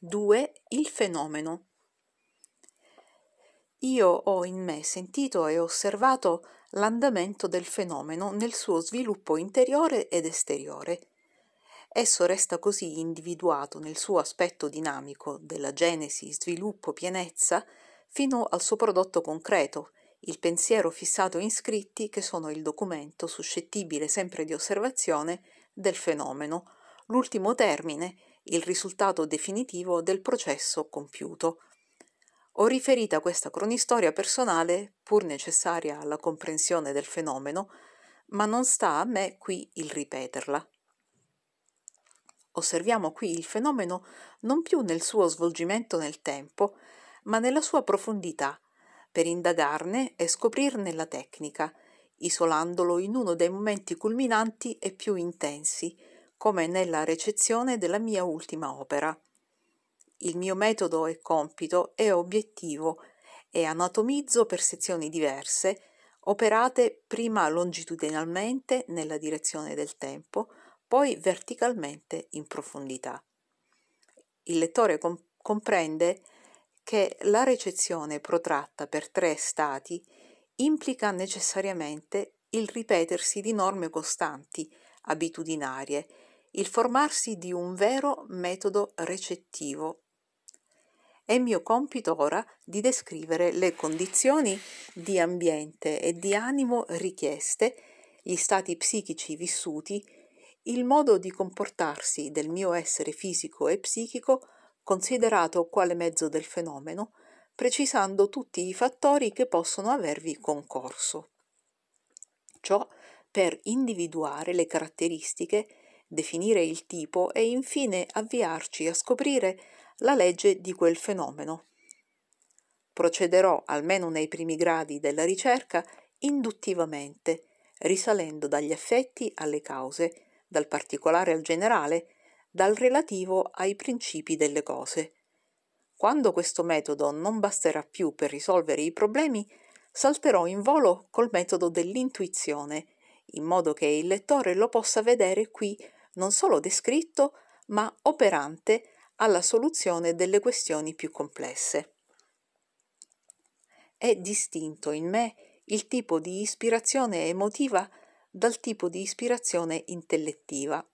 2. Il fenomeno. Io ho in me sentito e osservato l'andamento del fenomeno nel suo sviluppo interiore ed esteriore. Esso resta così individuato nel suo aspetto dinamico della genesi, sviluppo, pienezza, fino al suo prodotto concreto, il pensiero fissato in scritti che sono il documento suscettibile sempre di osservazione del fenomeno, l'ultimo termine, il risultato definitivo del processo compiuto. Ho riferita questa cronistoria personale, pur necessaria alla comprensione del fenomeno, ma non sta a me qui il ripeterla. Osserviamo qui il fenomeno non più nel suo svolgimento nel tempo, ma nella sua profondità, per indagarne e scoprirne la tecnica, isolandolo in uno dei momenti culminanti e più intensi, come nella recezione della mia ultima opera. Il mio metodo e compito è obiettivo e anatomizzo per sezioni diverse, operate prima longitudinalmente nella direzione del tempo, poi verticalmente in profondità. Il lettore com- comprende che la recezione protratta per tre stati implica necessariamente il ripetersi di norme costanti, abitudinarie, il formarsi di un vero metodo recettivo è mio compito ora di descrivere le condizioni di ambiente e di animo richieste, gli stati psichici vissuti, il modo di comportarsi del mio essere fisico e psichico considerato quale mezzo del fenomeno, precisando tutti i fattori che possono avervi concorso. Ciò per individuare le caratteristiche, definire il tipo e infine avviarci a scoprire la legge di quel fenomeno. Procederò, almeno nei primi gradi della ricerca, induttivamente, risalendo dagli effetti alle cause, dal particolare al generale, dal relativo ai principi delle cose. Quando questo metodo non basterà più per risolvere i problemi, salterò in volo col metodo dell'intuizione, in modo che il lettore lo possa vedere qui non solo descritto, ma operante alla soluzione delle questioni più complesse. È distinto in me il tipo di ispirazione emotiva dal tipo di ispirazione intellettiva.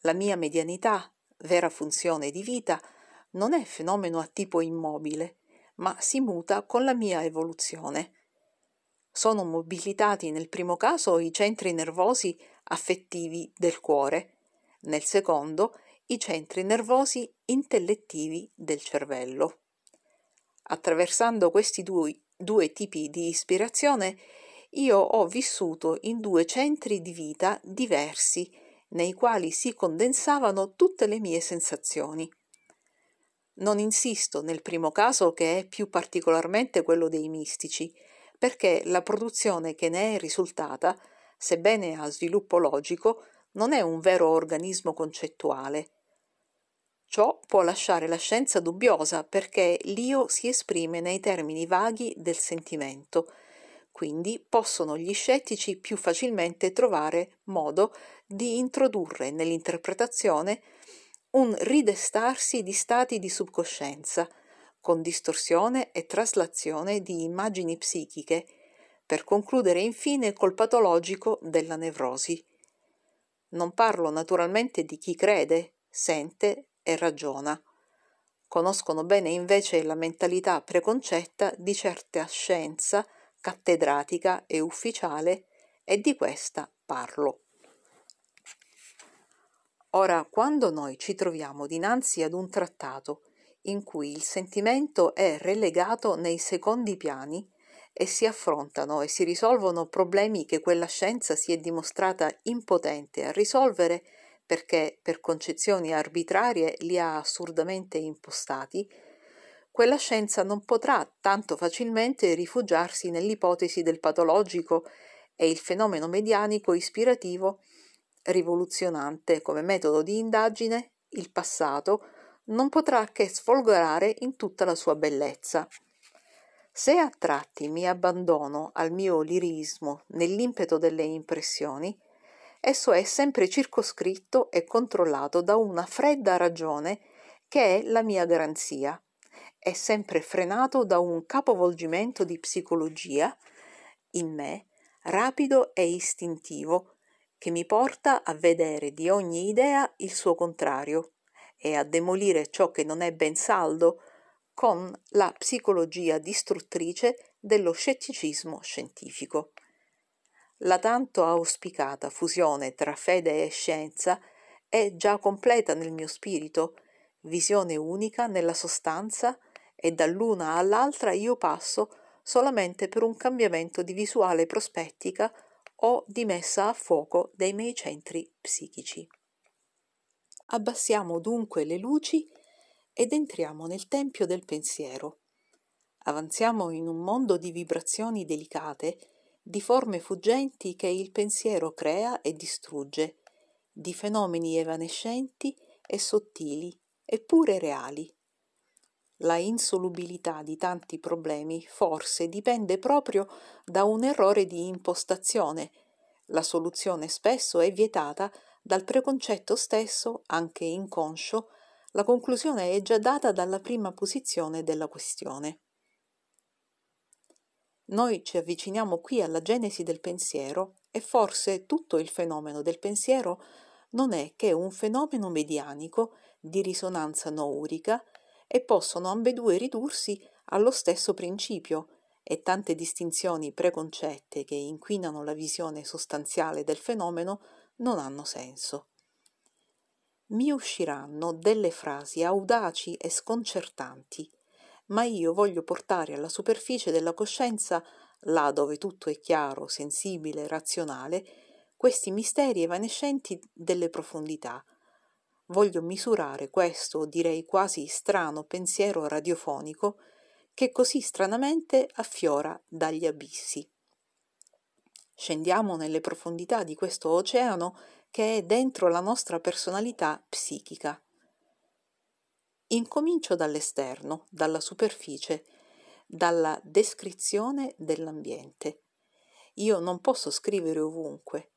La mia medianità, vera funzione di vita, non è fenomeno a tipo immobile, ma si muta con la mia evoluzione. Sono mobilitati nel primo caso i centri nervosi affettivi del cuore, nel secondo i centri nervosi intellettivi del cervello. Attraversando questi due, due tipi di ispirazione, io ho vissuto in due centri di vita diversi, nei quali si condensavano tutte le mie sensazioni. Non insisto nel primo caso che è più particolarmente quello dei mistici, perché la produzione che ne è risultata, sebbene a sviluppo logico, non è un vero organismo concettuale, Ciò può lasciare la scienza dubbiosa perché l'io si esprime nei termini vaghi del sentimento, quindi possono gli scettici più facilmente trovare modo di introdurre nell'interpretazione un ridestarsi di stati di subcoscienza, con distorsione e traslazione di immagini psichiche, per concludere infine col patologico della nevrosi. Non parlo naturalmente di chi crede, sente e ragiona. Conoscono bene invece la mentalità preconcetta di certa scienza cattedratica e ufficiale e di questa parlo. Ora, quando noi ci troviamo dinanzi ad un trattato in cui il sentimento è relegato nei secondi piani e si affrontano e si risolvono problemi che quella scienza si è dimostrata impotente a risolvere, perché per concezioni arbitrarie li ha assurdamente impostati, quella scienza non potrà tanto facilmente rifugiarsi nell'ipotesi del patologico e il fenomeno medianico ispirativo rivoluzionante come metodo di indagine, il passato non potrà che sfolgorare in tutta la sua bellezza. Se a tratti mi abbandono al mio lirismo nell'impeto delle impressioni, esso è sempre circoscritto e controllato da una fredda ragione che è la mia garanzia. È sempre frenato da un capovolgimento di psicologia in me, rapido e istintivo, che mi porta a vedere di ogni idea il suo contrario e a demolire ciò che non è ben saldo con la psicologia distruttrice dello scetticismo scientifico. La tanto auspicata fusione tra fede e scienza è già completa nel mio spirito, visione unica nella sostanza e dall'una all'altra io passo solamente per un cambiamento di visuale prospettica o di messa a fuoco dei miei centri psichici. Abbassiamo dunque le luci ed entriamo nel tempio del pensiero. Avanziamo in un mondo di vibrazioni delicate, di forme fuggenti che il pensiero crea e distrugge, di fenomeni evanescenti e sottili, eppure reali. La insolubilità di tanti problemi forse dipende proprio da un errore di impostazione. La soluzione spesso è vietata dal preconcetto stesso, anche inconscio, la conclusione è già data dalla prima posizione della questione. Noi ci avviciniamo qui alla genesi del pensiero e forse tutto il fenomeno del pensiero non è che un fenomeno medianico di risonanza nourica e possono ambedue ridursi allo stesso principio e tante distinzioni preconcette che inquinano la visione sostanziale del fenomeno non hanno senso mi usciranno delle frasi audaci e sconcertanti, ma io voglio portare alla superficie della coscienza, là dove tutto è chiaro, sensibile, razionale, questi misteri evanescenti delle profondità. Voglio misurare questo, direi quasi strano pensiero radiofonico che così stranamente affiora dagli abissi. Scendiamo nelle profondità di questo oceano che è dentro la nostra personalità psichica. Incomincio dall'esterno, dalla superficie, dalla descrizione dell'ambiente. Io non posso scrivere ovunque.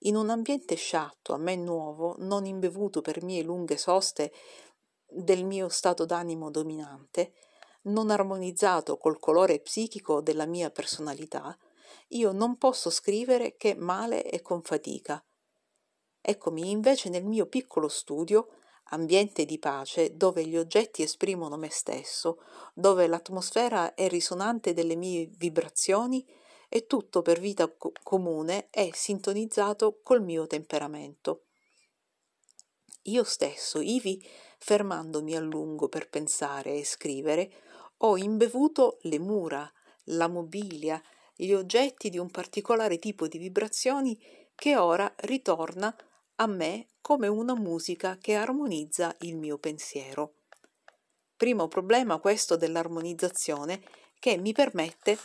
In un ambiente sciatto, a me nuovo, non imbevuto per mie lunghe soste del mio stato d'animo dominante, non armonizzato col colore psichico della mia personalità, io non posso scrivere che male e con fatica, Eccomi invece nel mio piccolo studio, ambiente di pace, dove gli oggetti esprimono me stesso, dove l'atmosfera è risonante delle mie vibrazioni e tutto per vita co- comune è sintonizzato col mio temperamento. Io stesso, ivi, fermandomi a lungo per pensare e scrivere, ho imbevuto le mura, la mobilia, gli oggetti di un particolare tipo di vibrazioni che ora ritorna a me come una musica che armonizza il mio pensiero. Primo problema questo dell'armonizzazione che mi permette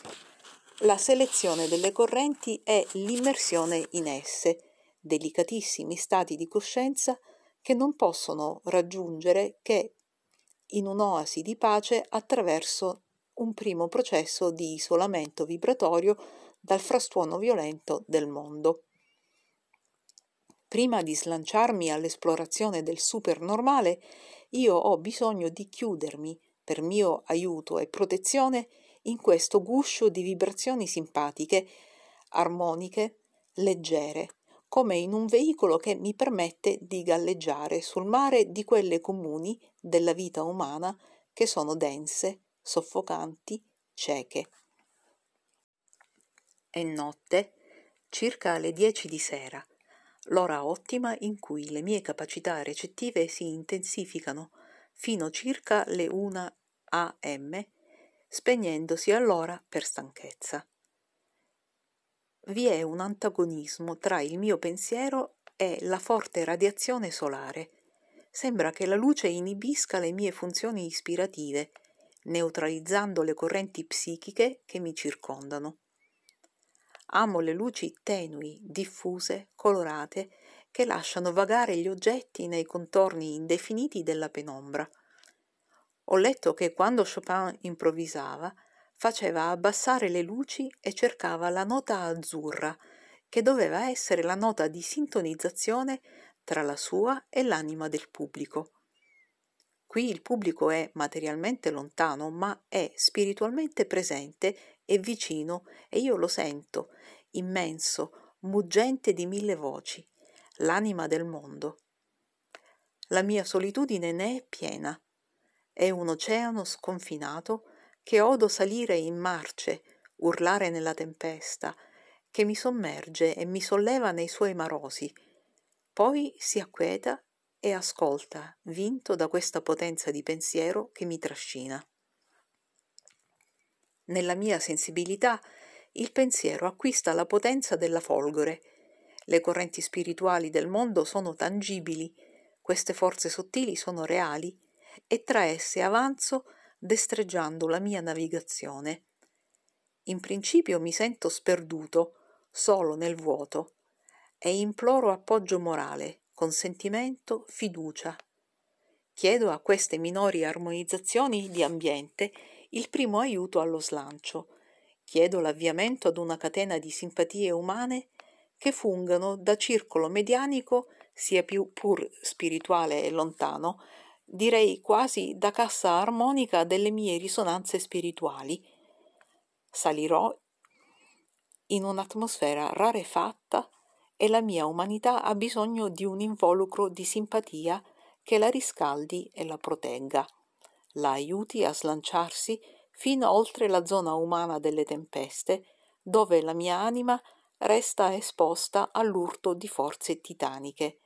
la selezione delle correnti e l'immersione in esse, delicatissimi stati di coscienza che non possono raggiungere che in un'oasi di pace attraverso un primo processo di isolamento vibratorio dal frastuono violento del mondo. Prima di slanciarmi all'esplorazione del supernormale, io ho bisogno di chiudermi, per mio aiuto e protezione, in questo guscio di vibrazioni simpatiche, armoniche, leggere, come in un veicolo che mi permette di galleggiare sul mare di quelle comuni della vita umana che sono dense, soffocanti, cieche. È notte, circa alle dieci di sera l'ora ottima in cui le mie capacità recettive si intensificano fino circa le 1 am, spegnendosi allora per stanchezza. Vi è un antagonismo tra il mio pensiero e la forte radiazione solare. Sembra che la luce inibisca le mie funzioni ispirative, neutralizzando le correnti psichiche che mi circondano. Amo le luci tenui, diffuse, colorate, che lasciano vagare gli oggetti nei contorni indefiniti della penombra. Ho letto che quando Chopin improvvisava, faceva abbassare le luci e cercava la nota azzurra, che doveva essere la nota di sintonizzazione tra la sua e l'anima del pubblico. Qui il pubblico è materialmente lontano, ma è spiritualmente presente e vicino e io lo sento, immenso, muggente di mille voci, l'anima del mondo. La mia solitudine ne è piena. È un oceano sconfinato che odo salire in marce, urlare nella tempesta, che mi sommerge e mi solleva nei suoi marosi, poi si acqueta e ascolta, vinto da questa potenza di pensiero che mi trascina. Nella mia sensibilità il pensiero acquista la potenza della folgore. Le correnti spirituali del mondo sono tangibili, queste forze sottili sono reali e tra esse avanzo destreggiando la mia navigazione. In principio mi sento sperduto, solo nel vuoto, e imploro appoggio morale, consentimento, fiducia. Chiedo a queste minori armonizzazioni di ambiente il primo aiuto allo slancio. Chiedo l'avviamento ad una catena di simpatie umane che fungano da circolo medianico, sia più pur spirituale e lontano, direi quasi da cassa armonica delle mie risonanze spirituali. Salirò in un'atmosfera rarefatta e la mia umanità ha bisogno di un involucro di simpatia che la riscaldi e la protegga, la aiuti a slanciarsi fino oltre la zona umana delle tempeste, dove la mia anima resta esposta all'urto di forze titaniche.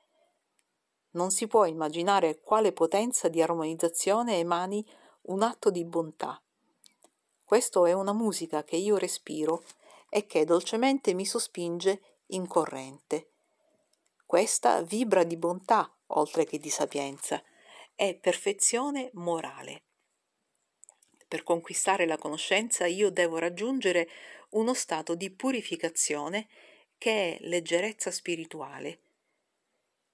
Non si può immaginare quale potenza di armonizzazione emani un atto di bontà. Questo è una musica che io respiro e che dolcemente mi sospinge in corrente. Questa vibra di bontà oltre che di sapienza, è perfezione morale. Per conquistare la conoscenza io devo raggiungere uno stato di purificazione che è leggerezza spirituale.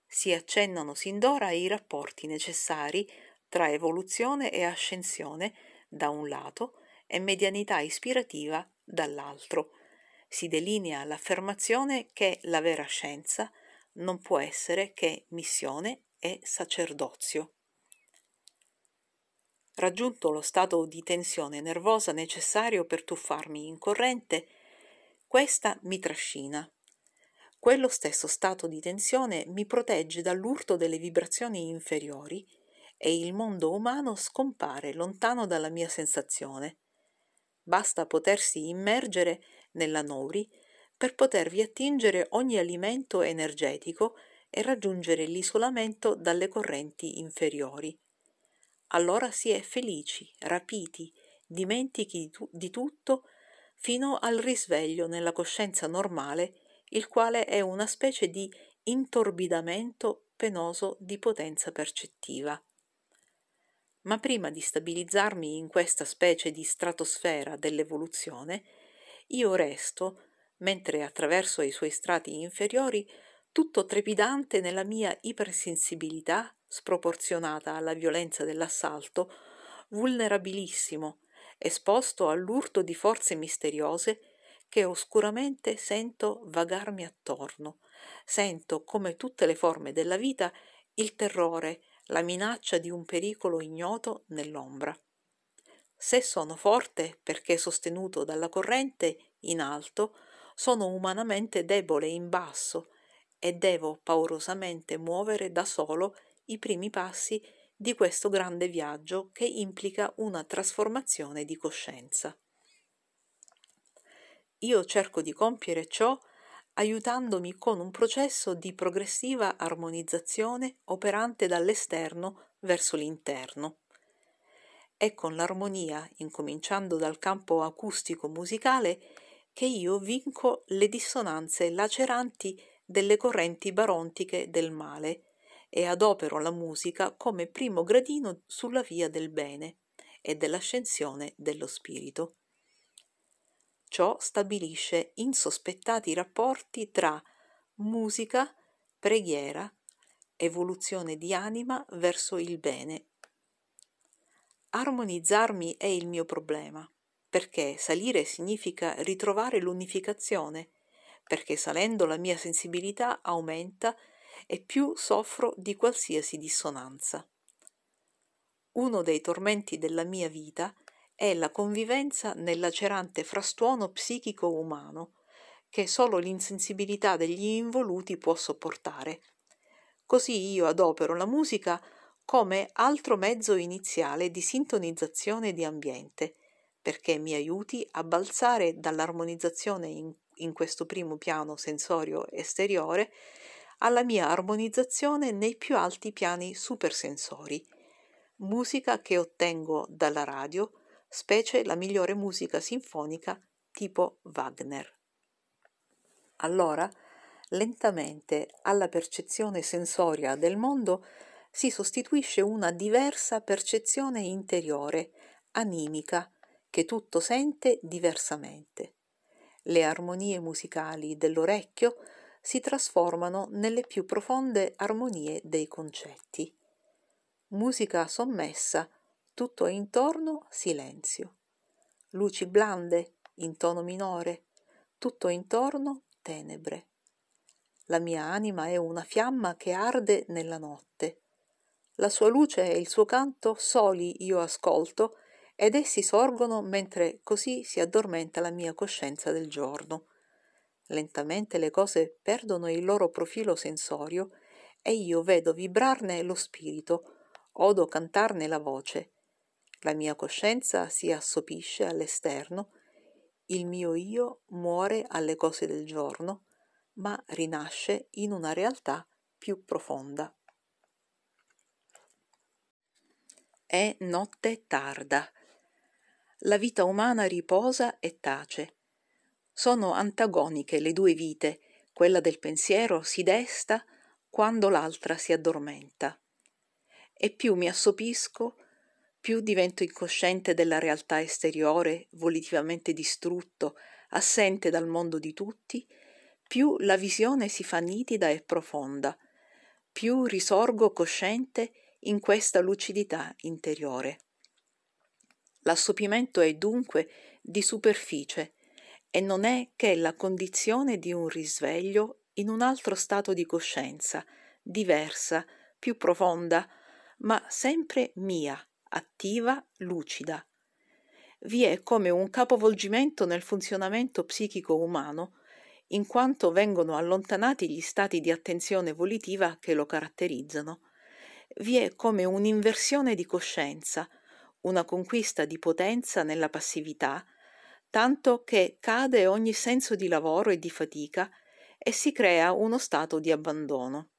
Si accennano sin d'ora i rapporti necessari tra evoluzione e ascensione da un lato e medianità ispirativa dall'altro si delinea l'affermazione che la vera scienza non può essere che missione e sacerdozio. Raggiunto lo stato di tensione nervosa necessario per tuffarmi in corrente, questa mi trascina. Quello stesso stato di tensione mi protegge dall'urto delle vibrazioni inferiori e il mondo umano scompare lontano dalla mia sensazione. Basta potersi immergere nella Nori per potervi attingere ogni alimento energetico e raggiungere l'isolamento dalle correnti inferiori. Allora si è felici, rapiti, dimentichi di, tu- di tutto fino al risveglio nella coscienza normale, il quale è una specie di intorbidamento penoso di potenza percettiva. Ma prima di stabilizzarmi in questa specie di stratosfera dell'evoluzione, io resto, mentre attraverso i suoi strati inferiori, tutto trepidante nella mia ipersensibilità sproporzionata alla violenza dell'assalto, vulnerabilissimo, esposto all'urto di forze misteriose che oscuramente sento vagarmi attorno. Sento, come tutte le forme della vita, il terrore, la minaccia di un pericolo ignoto nell'ombra. Se sono forte perché sostenuto dalla corrente in alto, sono umanamente debole in basso e devo paurosamente muovere da solo i primi passi di questo grande viaggio che implica una trasformazione di coscienza. Io cerco di compiere ciò aiutandomi con un processo di progressiva armonizzazione operante dall'esterno verso l'interno. È con l'armonia, incominciando dal campo acustico musicale, che io vinco le dissonanze laceranti delle correnti barontiche del male e adopero la musica come primo gradino sulla via del bene e dell'ascensione dello spirito. Ciò stabilisce insospettati rapporti tra musica, preghiera, evoluzione di anima verso il bene Armonizzarmi è il mio problema, perché salire significa ritrovare l'unificazione, perché salendo la mia sensibilità aumenta e più soffro di qualsiasi dissonanza. Uno dei tormenti della mia vita è la convivenza nel lacerante frastuono psichico umano, che solo l'insensibilità degli involuti può sopportare. Così io adopero la musica come altro mezzo iniziale di sintonizzazione di ambiente, perché mi aiuti a balzare dall'armonizzazione in, in questo primo piano sensorio esteriore alla mia armonizzazione nei più alti piani supersensori, musica che ottengo dalla radio, specie la migliore musica sinfonica tipo Wagner. Allora, lentamente alla percezione sensoria del mondo si sostituisce una diversa percezione interiore, animica, che tutto sente diversamente. Le armonie musicali dell'orecchio si trasformano nelle più profonde armonie dei concetti. Musica sommessa, tutto intorno silenzio. Luci blande, in tono minore, tutto intorno tenebre. La mia anima è una fiamma che arde nella notte. La sua luce e il suo canto soli io ascolto ed essi sorgono mentre così si addormenta la mia coscienza del giorno. Lentamente le cose perdono il loro profilo sensorio e io vedo vibrarne lo spirito, odo cantarne la voce. La mia coscienza si assopisce all'esterno, il mio io muore alle cose del giorno, ma rinasce in una realtà più profonda. È notte tarda. La vita umana riposa e tace. Sono antagoniche le due vite, quella del pensiero si desta quando l'altra si addormenta. E più mi assopisco, più divento incosciente della realtà esteriore, volitivamente distrutto, assente dal mondo di tutti, più la visione si fa nitida e profonda, più risorgo cosciente in questa lucidità interiore. L'assopimento è dunque di superficie, e non è che la condizione di un risveglio in un altro stato di coscienza, diversa, più profonda, ma sempre mia, attiva, lucida. Vi è come un capovolgimento nel funzionamento psichico umano, in quanto vengono allontanati gli stati di attenzione volitiva che lo caratterizzano. Vi è come un'inversione di coscienza, una conquista di potenza nella passività, tanto che cade ogni senso di lavoro e di fatica e si crea uno stato di abbandono.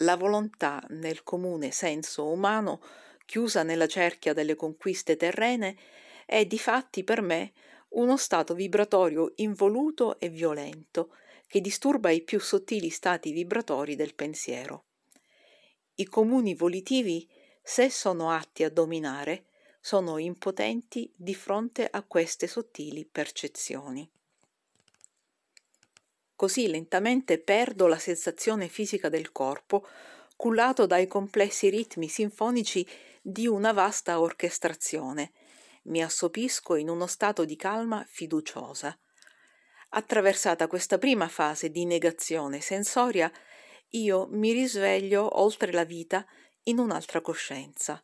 La volontà nel comune senso umano, chiusa nella cerchia delle conquiste terrene, è di fatti per me uno stato vibratorio involuto e violento che disturba i più sottili stati vibratori del pensiero. I comuni volitivi, se sono atti a dominare, sono impotenti di fronte a queste sottili percezioni. Così lentamente perdo la sensazione fisica del corpo, cullato dai complessi ritmi sinfonici di una vasta orchestrazione. Mi assopisco in uno stato di calma fiduciosa. Attraversata questa prima fase di negazione sensoria, io mi risveglio oltre la vita in un'altra coscienza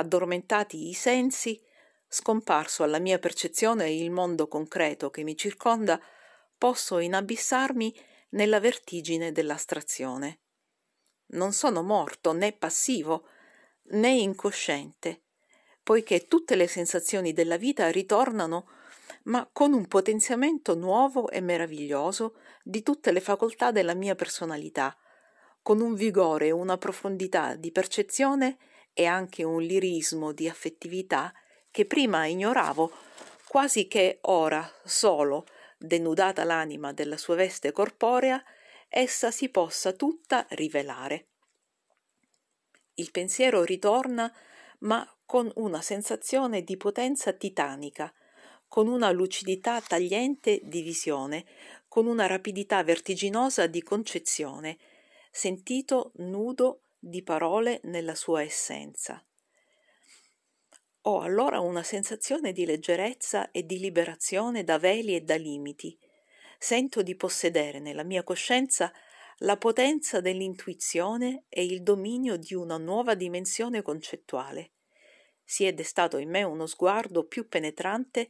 addormentati i sensi, scomparso alla mia percezione il mondo concreto che mi circonda, posso inabissarmi nella vertigine dell'astrazione. Non sono morto né passivo né incosciente, poiché tutte le sensazioni della vita ritornano, ma con un potenziamento nuovo e meraviglioso di tutte le facoltà della mia personalità, con un vigore una profondità di percezione e anche un lirismo di affettività che prima ignoravo, quasi che ora, solo, denudata l'anima della sua veste corporea, essa si possa tutta rivelare. Il pensiero ritorna, ma con una sensazione di potenza titanica, con una lucidità tagliente di visione, con una rapidità vertiginosa di concezione, sentito nudo di parole nella sua essenza. Ho allora una sensazione di leggerezza e di liberazione da veli e da limiti. Sento di possedere nella mia coscienza la potenza dell'intuizione e il dominio di una nuova dimensione concettuale. Si è destato in me uno sguardo più penetrante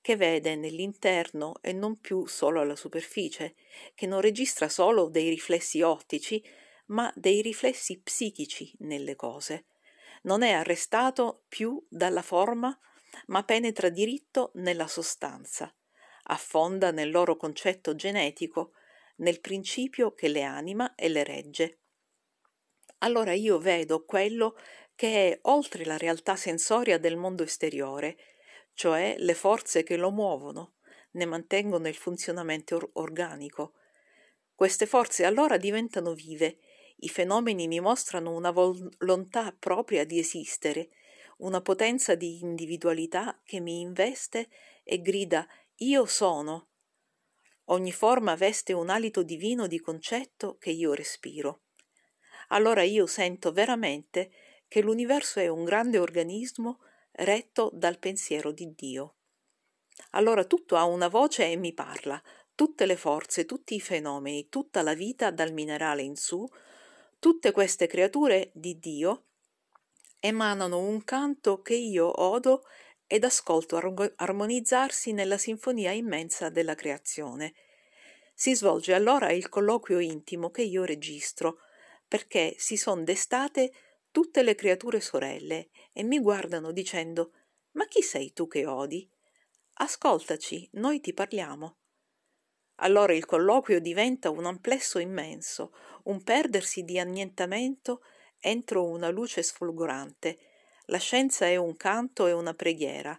che vede nell'interno e non più solo alla superficie, che non registra solo dei riflessi ottici, ma dei riflessi psichici nelle cose. Non è arrestato più dalla forma, ma penetra diritto nella sostanza, affonda nel loro concetto genetico nel principio che le anima e le regge. Allora io vedo quello che è oltre la realtà sensoria del mondo esteriore, cioè le forze che lo muovono, ne mantengono il funzionamento or- organico. Queste forze allora diventano vive, i fenomeni mi mostrano una volontà propria di esistere, una potenza di individualità che mi investe e grida io sono, Ogni forma veste un alito divino di concetto che io respiro. Allora io sento veramente che l'universo è un grande organismo retto dal pensiero di Dio. Allora tutto ha una voce e mi parla, tutte le forze, tutti i fenomeni, tutta la vita dal minerale in su, tutte queste creature di Dio emanano un canto che io odo ed ascolto armonizzarsi nella sinfonia immensa della creazione. Si svolge allora il colloquio intimo che io registro, perché si son destate tutte le creature sorelle e mi guardano dicendo Ma chi sei tu che odi? Ascoltaci, noi ti parliamo. Allora il colloquio diventa un amplesso immenso, un perdersi di annientamento entro una luce sfolgorante, la scienza è un canto e una preghiera.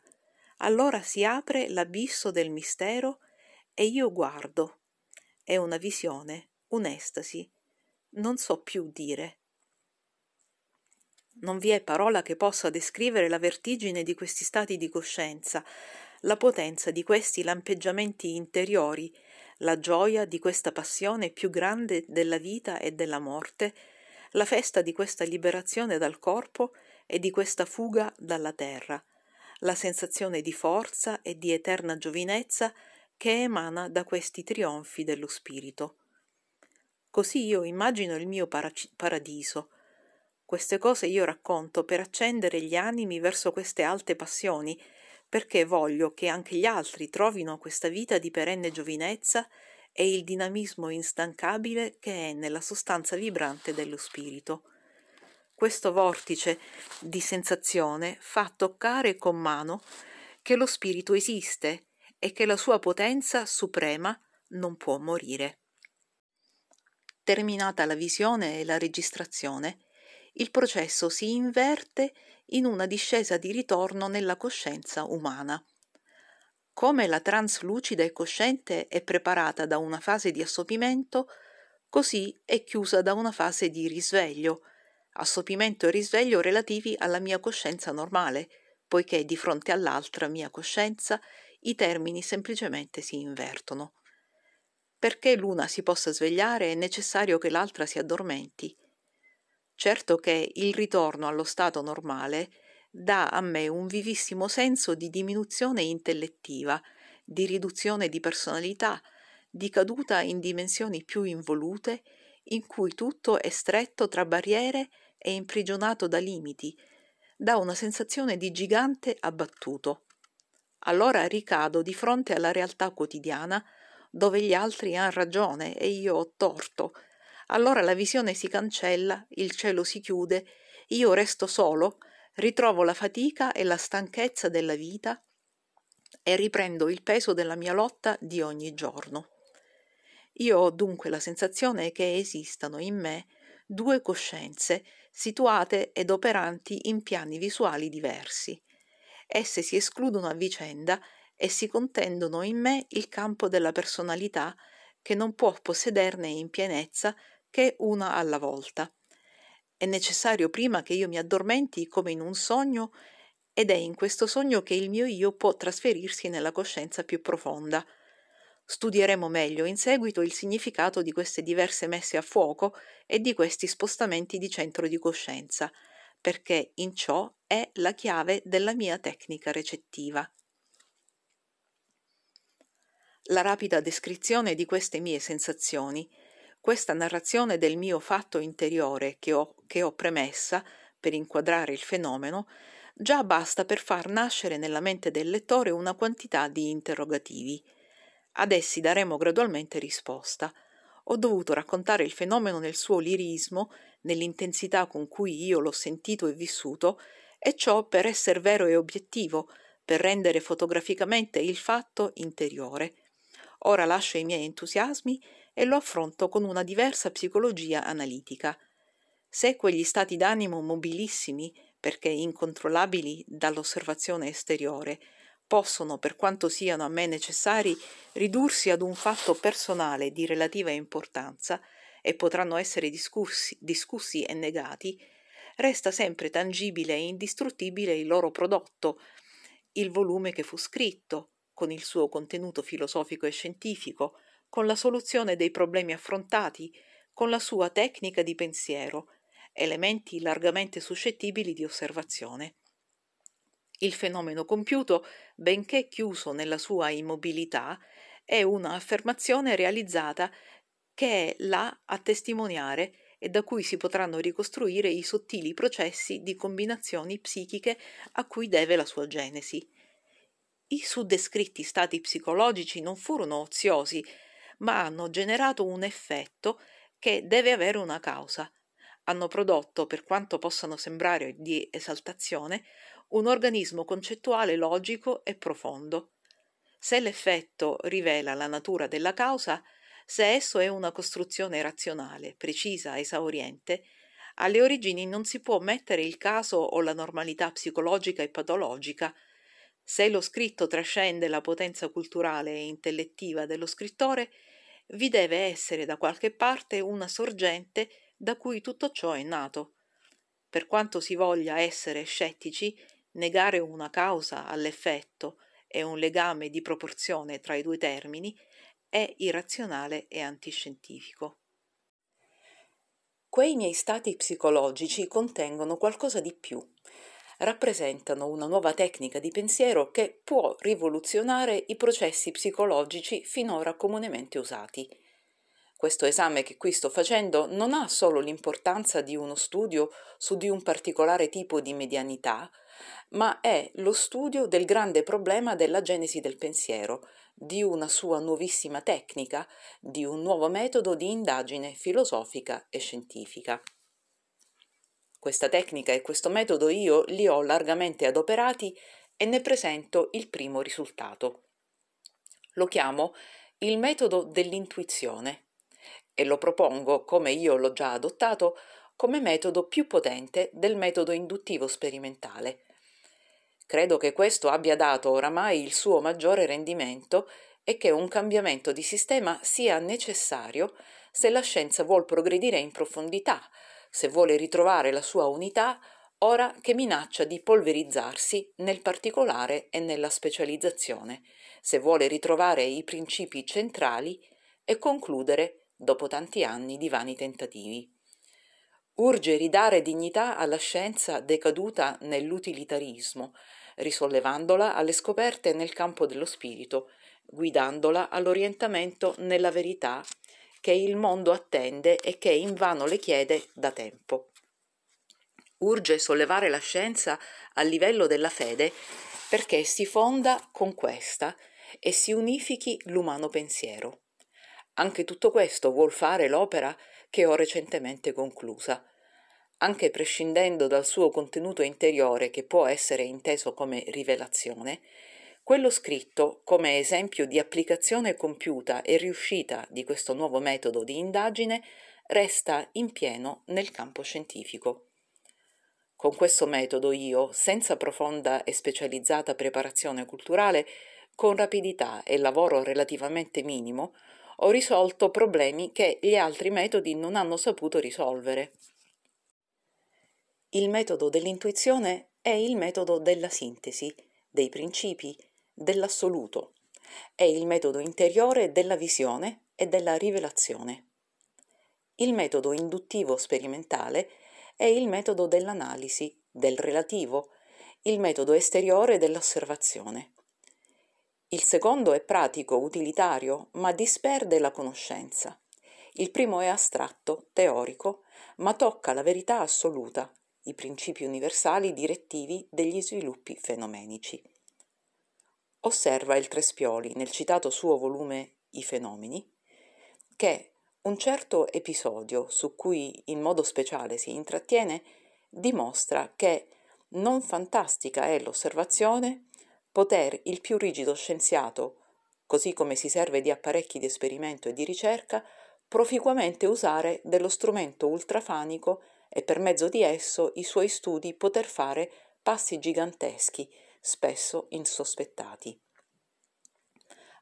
Allora si apre l'abisso del mistero e io guardo. È una visione, un'estasi. Non so più dire. Non vi è parola che possa descrivere la vertigine di questi stati di coscienza, la potenza di questi lampeggiamenti interiori, la gioia di questa passione più grande della vita e della morte, la festa di questa liberazione dal corpo e di questa fuga dalla terra, la sensazione di forza e di eterna giovinezza che emana da questi trionfi dello spirito. Così io immagino il mio paradiso. Queste cose io racconto per accendere gli animi verso queste alte passioni, perché voglio che anche gli altri trovino questa vita di perenne giovinezza e il dinamismo instancabile che è nella sostanza vibrante dello spirito questo vortice di sensazione fa toccare con mano che lo spirito esiste e che la sua potenza suprema non può morire. Terminata la visione e la registrazione, il processo si inverte in una discesa di ritorno nella coscienza umana. Come la translucida e cosciente è preparata da una fase di assopimento, così è chiusa da una fase di risveglio, assopimento e risveglio relativi alla mia coscienza normale, poiché di fronte all'altra mia coscienza i termini semplicemente si invertono. Perché l'una si possa svegliare è necessario che l'altra si addormenti. Certo che il ritorno allo stato normale dà a me un vivissimo senso di diminuzione intellettiva, di riduzione di personalità, di caduta in dimensioni più involute, in cui tutto è stretto tra barriere e imprigionato da limiti, dà una sensazione di gigante abbattuto. Allora ricado di fronte alla realtà quotidiana, dove gli altri hanno ragione e io ho torto. Allora la visione si cancella, il cielo si chiude, io resto solo, ritrovo la fatica e la stanchezza della vita e riprendo il peso della mia lotta di ogni giorno. Io ho dunque la sensazione che esistano in me due coscienze situate ed operanti in piani visuali diversi. Esse si escludono a vicenda e si contendono in me il campo della personalità che non può possederne in pienezza che una alla volta. È necessario prima che io mi addormenti come in un sogno ed è in questo sogno che il mio io può trasferirsi nella coscienza più profonda, Studieremo meglio in seguito il significato di queste diverse messe a fuoco e di questi spostamenti di centro di coscienza, perché in ciò è la chiave della mia tecnica recettiva. La rapida descrizione di queste mie sensazioni Questa narrazione del mio fatto interiore che ho, che ho premessa per inquadrare il fenomeno già basta per far nascere nella mente del lettore una quantità di interrogativi. Ad essi daremo gradualmente risposta. Ho dovuto raccontare il fenomeno nel suo lirismo, nell'intensità con cui io l'ho sentito e vissuto, e ciò per essere vero e obiettivo, per rendere fotograficamente il fatto interiore. Ora lascio i miei entusiasmi e lo affronto con una diversa psicologia analitica. Se quegli stati d'animo mobilissimi, perché incontrollabili dall'osservazione esteriore, possono, per quanto siano a me necessari, ridursi ad un fatto personale di relativa importanza e potranno essere discussi, discussi e negati, resta sempre tangibile e indistruttibile il loro prodotto, il volume che fu scritto, con il suo contenuto filosofico e scientifico, con la soluzione dei problemi affrontati, con la sua tecnica di pensiero, elementi largamente suscettibili di osservazione. Il fenomeno compiuto, benché chiuso nella sua immobilità, è una affermazione realizzata che è là a testimoniare e da cui si potranno ricostruire i sottili processi di combinazioni psichiche a cui deve la sua genesi. I suddescritti stati psicologici non furono oziosi, ma hanno generato un effetto che deve avere una causa. Hanno prodotto, per quanto possano sembrare di esaltazione, un organismo concettuale logico e profondo. Se l'effetto rivela la natura della causa, se esso è una costruzione razionale, precisa, esauriente, alle origini non si può mettere il caso o la normalità psicologica e patologica. Se lo scritto trascende la potenza culturale e intellettiva dello scrittore, vi deve essere da qualche parte una sorgente da cui tutto ciò è nato. Per quanto si voglia essere scettici, negare una causa all'effetto e un legame di proporzione tra i due termini è irrazionale e antiscientifico. Quei miei stati psicologici contengono qualcosa di più. Rappresentano una nuova tecnica di pensiero che può rivoluzionare i processi psicologici finora comunemente usati. Questo esame che qui sto facendo non ha solo l'importanza di uno studio su di un particolare tipo di medianità, ma è lo studio del grande problema della genesi del pensiero, di una sua nuovissima tecnica, di un nuovo metodo di indagine filosofica e scientifica. Questa tecnica e questo metodo io li ho largamente adoperati e ne presento il primo risultato. Lo chiamo il metodo dell'intuizione e lo propongo, come io l'ho già adottato, come metodo più potente del metodo induttivo sperimentale, Credo che questo abbia dato oramai il suo maggiore rendimento e che un cambiamento di sistema sia necessario se la scienza vuol progredire in profondità, se vuole ritrovare la sua unità, ora che minaccia di polverizzarsi nel particolare e nella specializzazione, se vuole ritrovare i principi centrali e concludere dopo tanti anni di vani tentativi. Urge ridare dignità alla scienza decaduta nell'utilitarismo, risollevandola alle scoperte nel campo dello spirito, guidandola all'orientamento nella verità che il mondo attende e che invano le chiede da tempo. Urge sollevare la scienza al livello della fede perché si fonda con questa e si unifichi l'umano pensiero. Anche tutto questo vuol fare l'opera che ho recentemente conclusa anche prescindendo dal suo contenuto interiore che può essere inteso come rivelazione, quello scritto come esempio di applicazione compiuta e riuscita di questo nuovo metodo di indagine resta in pieno nel campo scientifico. Con questo metodo io, senza profonda e specializzata preparazione culturale, con rapidità e lavoro relativamente minimo, ho risolto problemi che gli altri metodi non hanno saputo risolvere. Il metodo dell'intuizione è il metodo della sintesi, dei principi, dell'assoluto. È il metodo interiore della visione e della rivelazione. Il metodo induttivo sperimentale è il metodo dell'analisi, del relativo, il metodo esteriore dell'osservazione. Il secondo è pratico, utilitario, ma disperde la conoscenza. Il primo è astratto, teorico, ma tocca la verità assoluta, i principi universali direttivi degli sviluppi fenomenici. Osserva il Trespioli nel citato suo volume I fenomeni che un certo episodio su cui in modo speciale si intrattiene dimostra che non fantastica è l'osservazione poter il più rigido scienziato, così come si serve di apparecchi di esperimento e di ricerca, proficuamente usare dello strumento ultrafanico e per mezzo di esso i suoi studi poter fare passi giganteschi, spesso insospettati.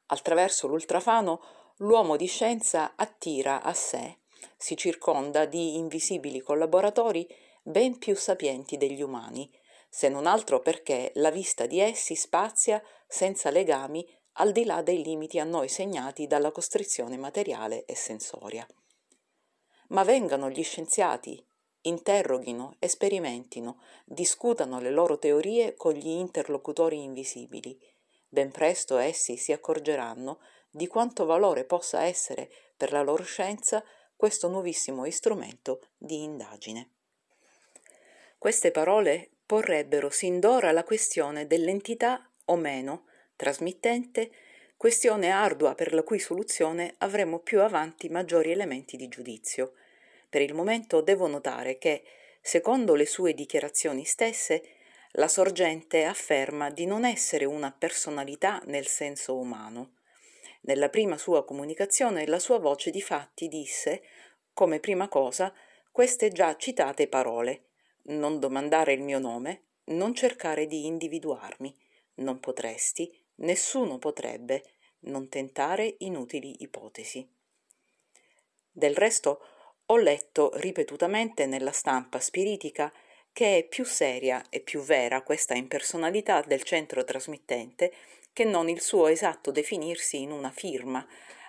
Attraverso l'ultrafano l'uomo di scienza attira a sé, si circonda di invisibili collaboratori ben più sapienti degli umani, se non altro perché la vista di essi spazia senza legami al di là dei limiti a noi segnati dalla costrizione materiale e sensoria. Ma vengano gli scienziati, interroghino, sperimentino, discutano le loro teorie con gli interlocutori invisibili. Ben presto essi si accorgeranno di quanto valore possa essere per la loro scienza questo nuovissimo strumento di indagine. Queste parole porrebbero sin d'ora la questione dell'entità o meno trasmittente, questione ardua per la cui soluzione avremo più avanti maggiori elementi di giudizio. Per il momento devo notare che, secondo le sue dichiarazioni stesse, la sorgente afferma di non essere una personalità nel senso umano. Nella prima sua comunicazione la sua voce di fatti disse, come prima cosa, queste già citate parole non domandare il mio nome, non cercare di individuarmi, non potresti, nessuno potrebbe non tentare inutili ipotesi. Del resto ho letto ripetutamente nella stampa spiritica che è più seria e più vera questa impersonalità del centro trasmittente che non il suo esatto definirsi in una firma,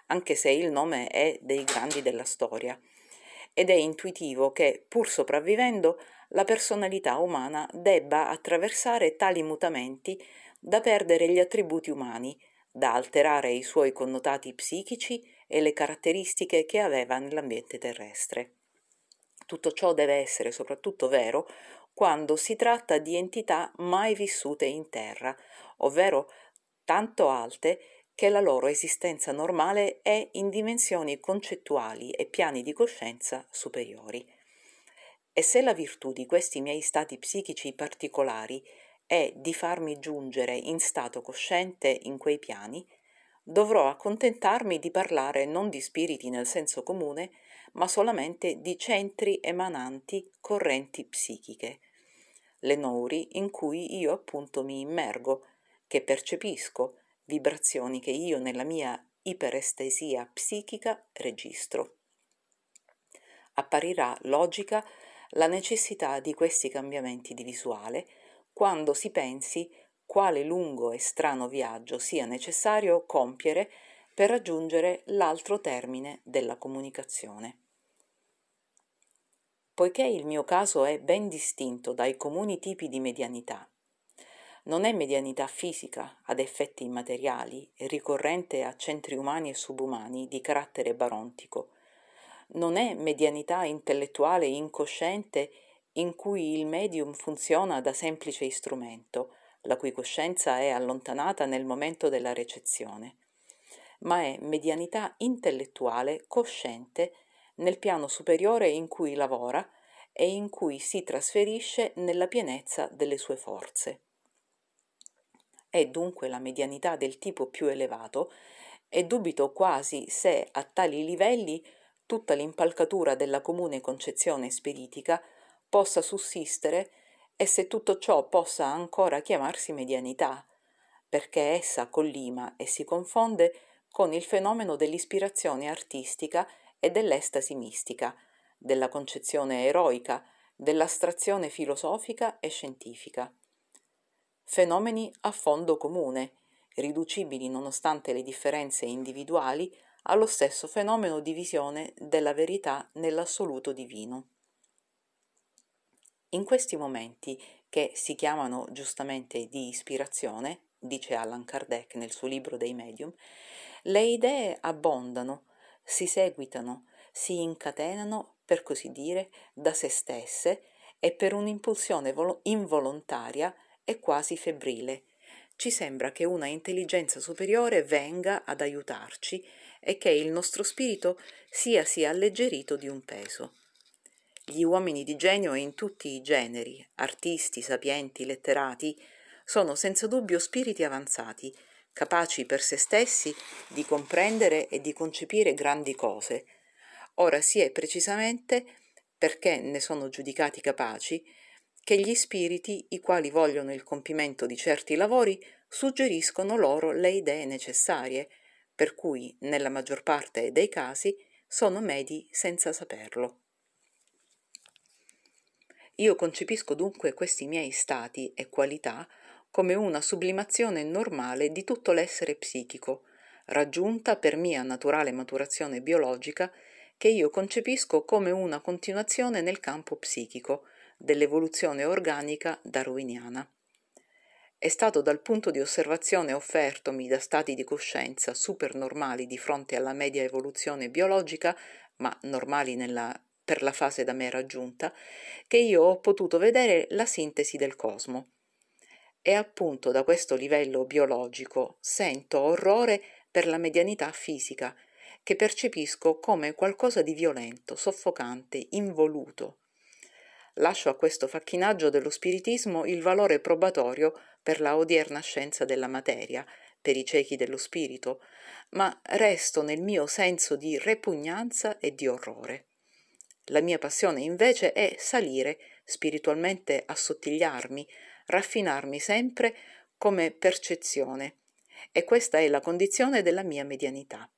anche se il nome è dei grandi della storia. Ed è intuitivo che, pur sopravvivendo, la personalità umana debba attraversare tali mutamenti da perdere gli attributi umani, da alterare i suoi connotati psichici e le caratteristiche che aveva nell'ambiente terrestre. Tutto ciò deve essere soprattutto vero quando si tratta di entità mai vissute in terra, ovvero tanto alte che la loro esistenza normale è in dimensioni concettuali e piani di coscienza superiori. E se la virtù di questi miei stati psichici particolari è di farmi giungere in stato cosciente in quei piani, dovrò accontentarmi di parlare non di spiriti nel senso comune, ma solamente di centri emananti correnti psichiche, le nouri in cui io appunto mi immergo, che percepisco, vibrazioni che io nella mia iperestesia psichica registro. Apparirà logica la necessità di questi cambiamenti di visuale quando si pensi quale lungo e strano viaggio sia necessario compiere per raggiungere l'altro termine della comunicazione. Poiché il mio caso è ben distinto dai comuni tipi di medianità, non è medianità fisica ad effetti immateriali, ricorrente a centri umani e subumani di carattere barontico, non è medianità intellettuale incosciente in cui il medium funziona da semplice strumento, la cui coscienza è allontanata nel momento della recezione, ma è medianità intellettuale cosciente nel piano superiore in cui lavora e in cui si trasferisce nella pienezza delle sue forze. È dunque la medianità del tipo più elevato e dubito quasi se a tali livelli tutta l'impalcatura della comune concezione spiritica possa sussistere e se tutto ciò possa ancora chiamarsi medianità, perché essa collima e si confonde con il fenomeno dell'ispirazione artistica e dell'estasi mistica, della concezione eroica, dell'astrazione filosofica e scientifica. Fenomeni a fondo comune, riducibili nonostante le differenze individuali allo stesso fenomeno di visione della verità nell'assoluto divino. In questi momenti, che si chiamano giustamente di ispirazione, dice Allan Kardec nel suo libro dei medium, le idee abbondano, si seguitano, si incatenano, per così dire, da se stesse e per un'impulsione vol- involontaria e quasi febbrile. Ci sembra che una intelligenza superiore venga ad aiutarci e che il nostro spirito sia sia alleggerito di un peso. Gli uomini di genio in tutti i generi, artisti, sapienti, letterati, sono senza dubbio spiriti avanzati, capaci per se stessi di comprendere e di concepire grandi cose. Ora si è precisamente perché ne sono giudicati capaci che gli spiriti, i quali vogliono il compimento di certi lavori, suggeriscono loro le idee necessarie, per cui, nella maggior parte dei casi, sono medi senza saperlo. Io concepisco dunque questi miei stati e qualità come una sublimazione normale di tutto l'essere psichico, raggiunta per mia naturale maturazione biologica, che io concepisco come una continuazione nel campo psichico dell'evoluzione organica darwiniana. È stato dal punto di osservazione offertomi da stati di coscienza supernormali di fronte alla media evoluzione biologica, ma normali nella, per la fase da me raggiunta, che io ho potuto vedere la sintesi del cosmo. E appunto da questo livello biologico sento orrore per la medianità fisica, che percepisco come qualcosa di violento, soffocante, involuto, lascio a questo facchinaggio dello spiritismo il valore probatorio per la odierna scienza della materia, per i ciechi dello spirito, ma resto nel mio senso di repugnanza e di orrore. La mia passione invece è salire, spiritualmente assottigliarmi, raffinarmi sempre come percezione, e questa è la condizione della mia medianità.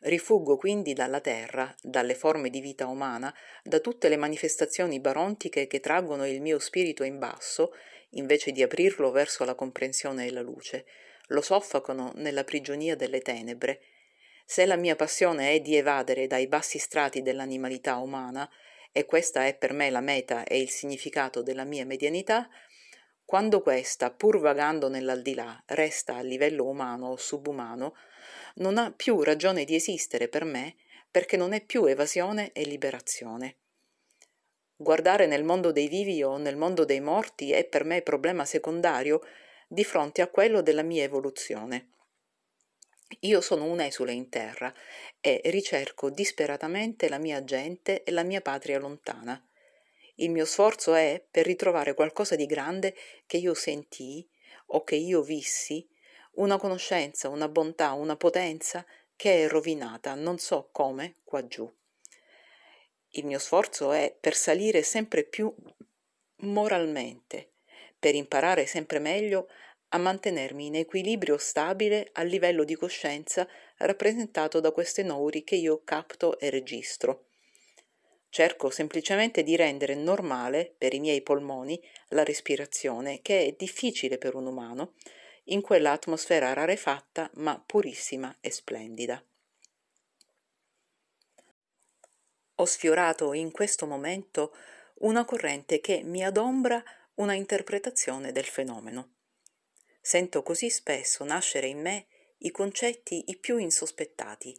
Rifuggo quindi dalla terra, dalle forme di vita umana, da tutte le manifestazioni barontiche che traggono il mio spirito in basso, invece di aprirlo verso la comprensione e la luce, lo soffocano nella prigionia delle tenebre. Se la mia passione è di evadere dai bassi strati dell'animalità umana, e questa è per me la meta e il significato della mia medianità, quando questa, pur vagando nell'aldilà, resta a livello umano o subumano, non ha più ragione di esistere per me perché non è più evasione e liberazione. Guardare nel mondo dei vivi o nel mondo dei morti è per me problema secondario di fronte a quello della mia evoluzione. Io sono un esule in terra e ricerco disperatamente la mia gente e la mia patria lontana. Il mio sforzo è per ritrovare qualcosa di grande che io sentii o che io vissi una conoscenza, una bontà, una potenza che è rovinata, non so come, qua giù. Il mio sforzo è per salire sempre più moralmente, per imparare sempre meglio a mantenermi in equilibrio stabile a livello di coscienza rappresentato da queste nouri che io capto e registro. Cerco semplicemente di rendere normale per i miei polmoni la respirazione, che è difficile per un umano, in quell'atmosfera rarefatta ma purissima e splendida. Ho sfiorato in questo momento una corrente che mi adombra una interpretazione del fenomeno. Sento così spesso nascere in me i concetti i più insospettati.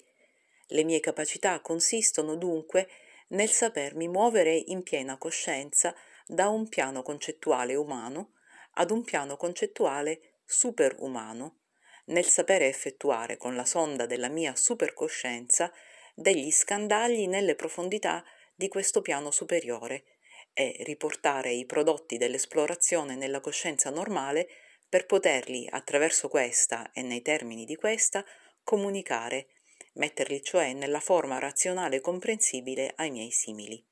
Le mie capacità consistono dunque nel sapermi muovere in piena coscienza da un piano concettuale umano ad un piano concettuale superumano nel sapere effettuare con la sonda della mia supercoscienza degli scandagli nelle profondità di questo piano superiore e riportare i prodotti dell'esplorazione nella coscienza normale per poterli, attraverso questa e nei termini di questa, comunicare, metterli cioè nella forma razionale comprensibile ai miei simili.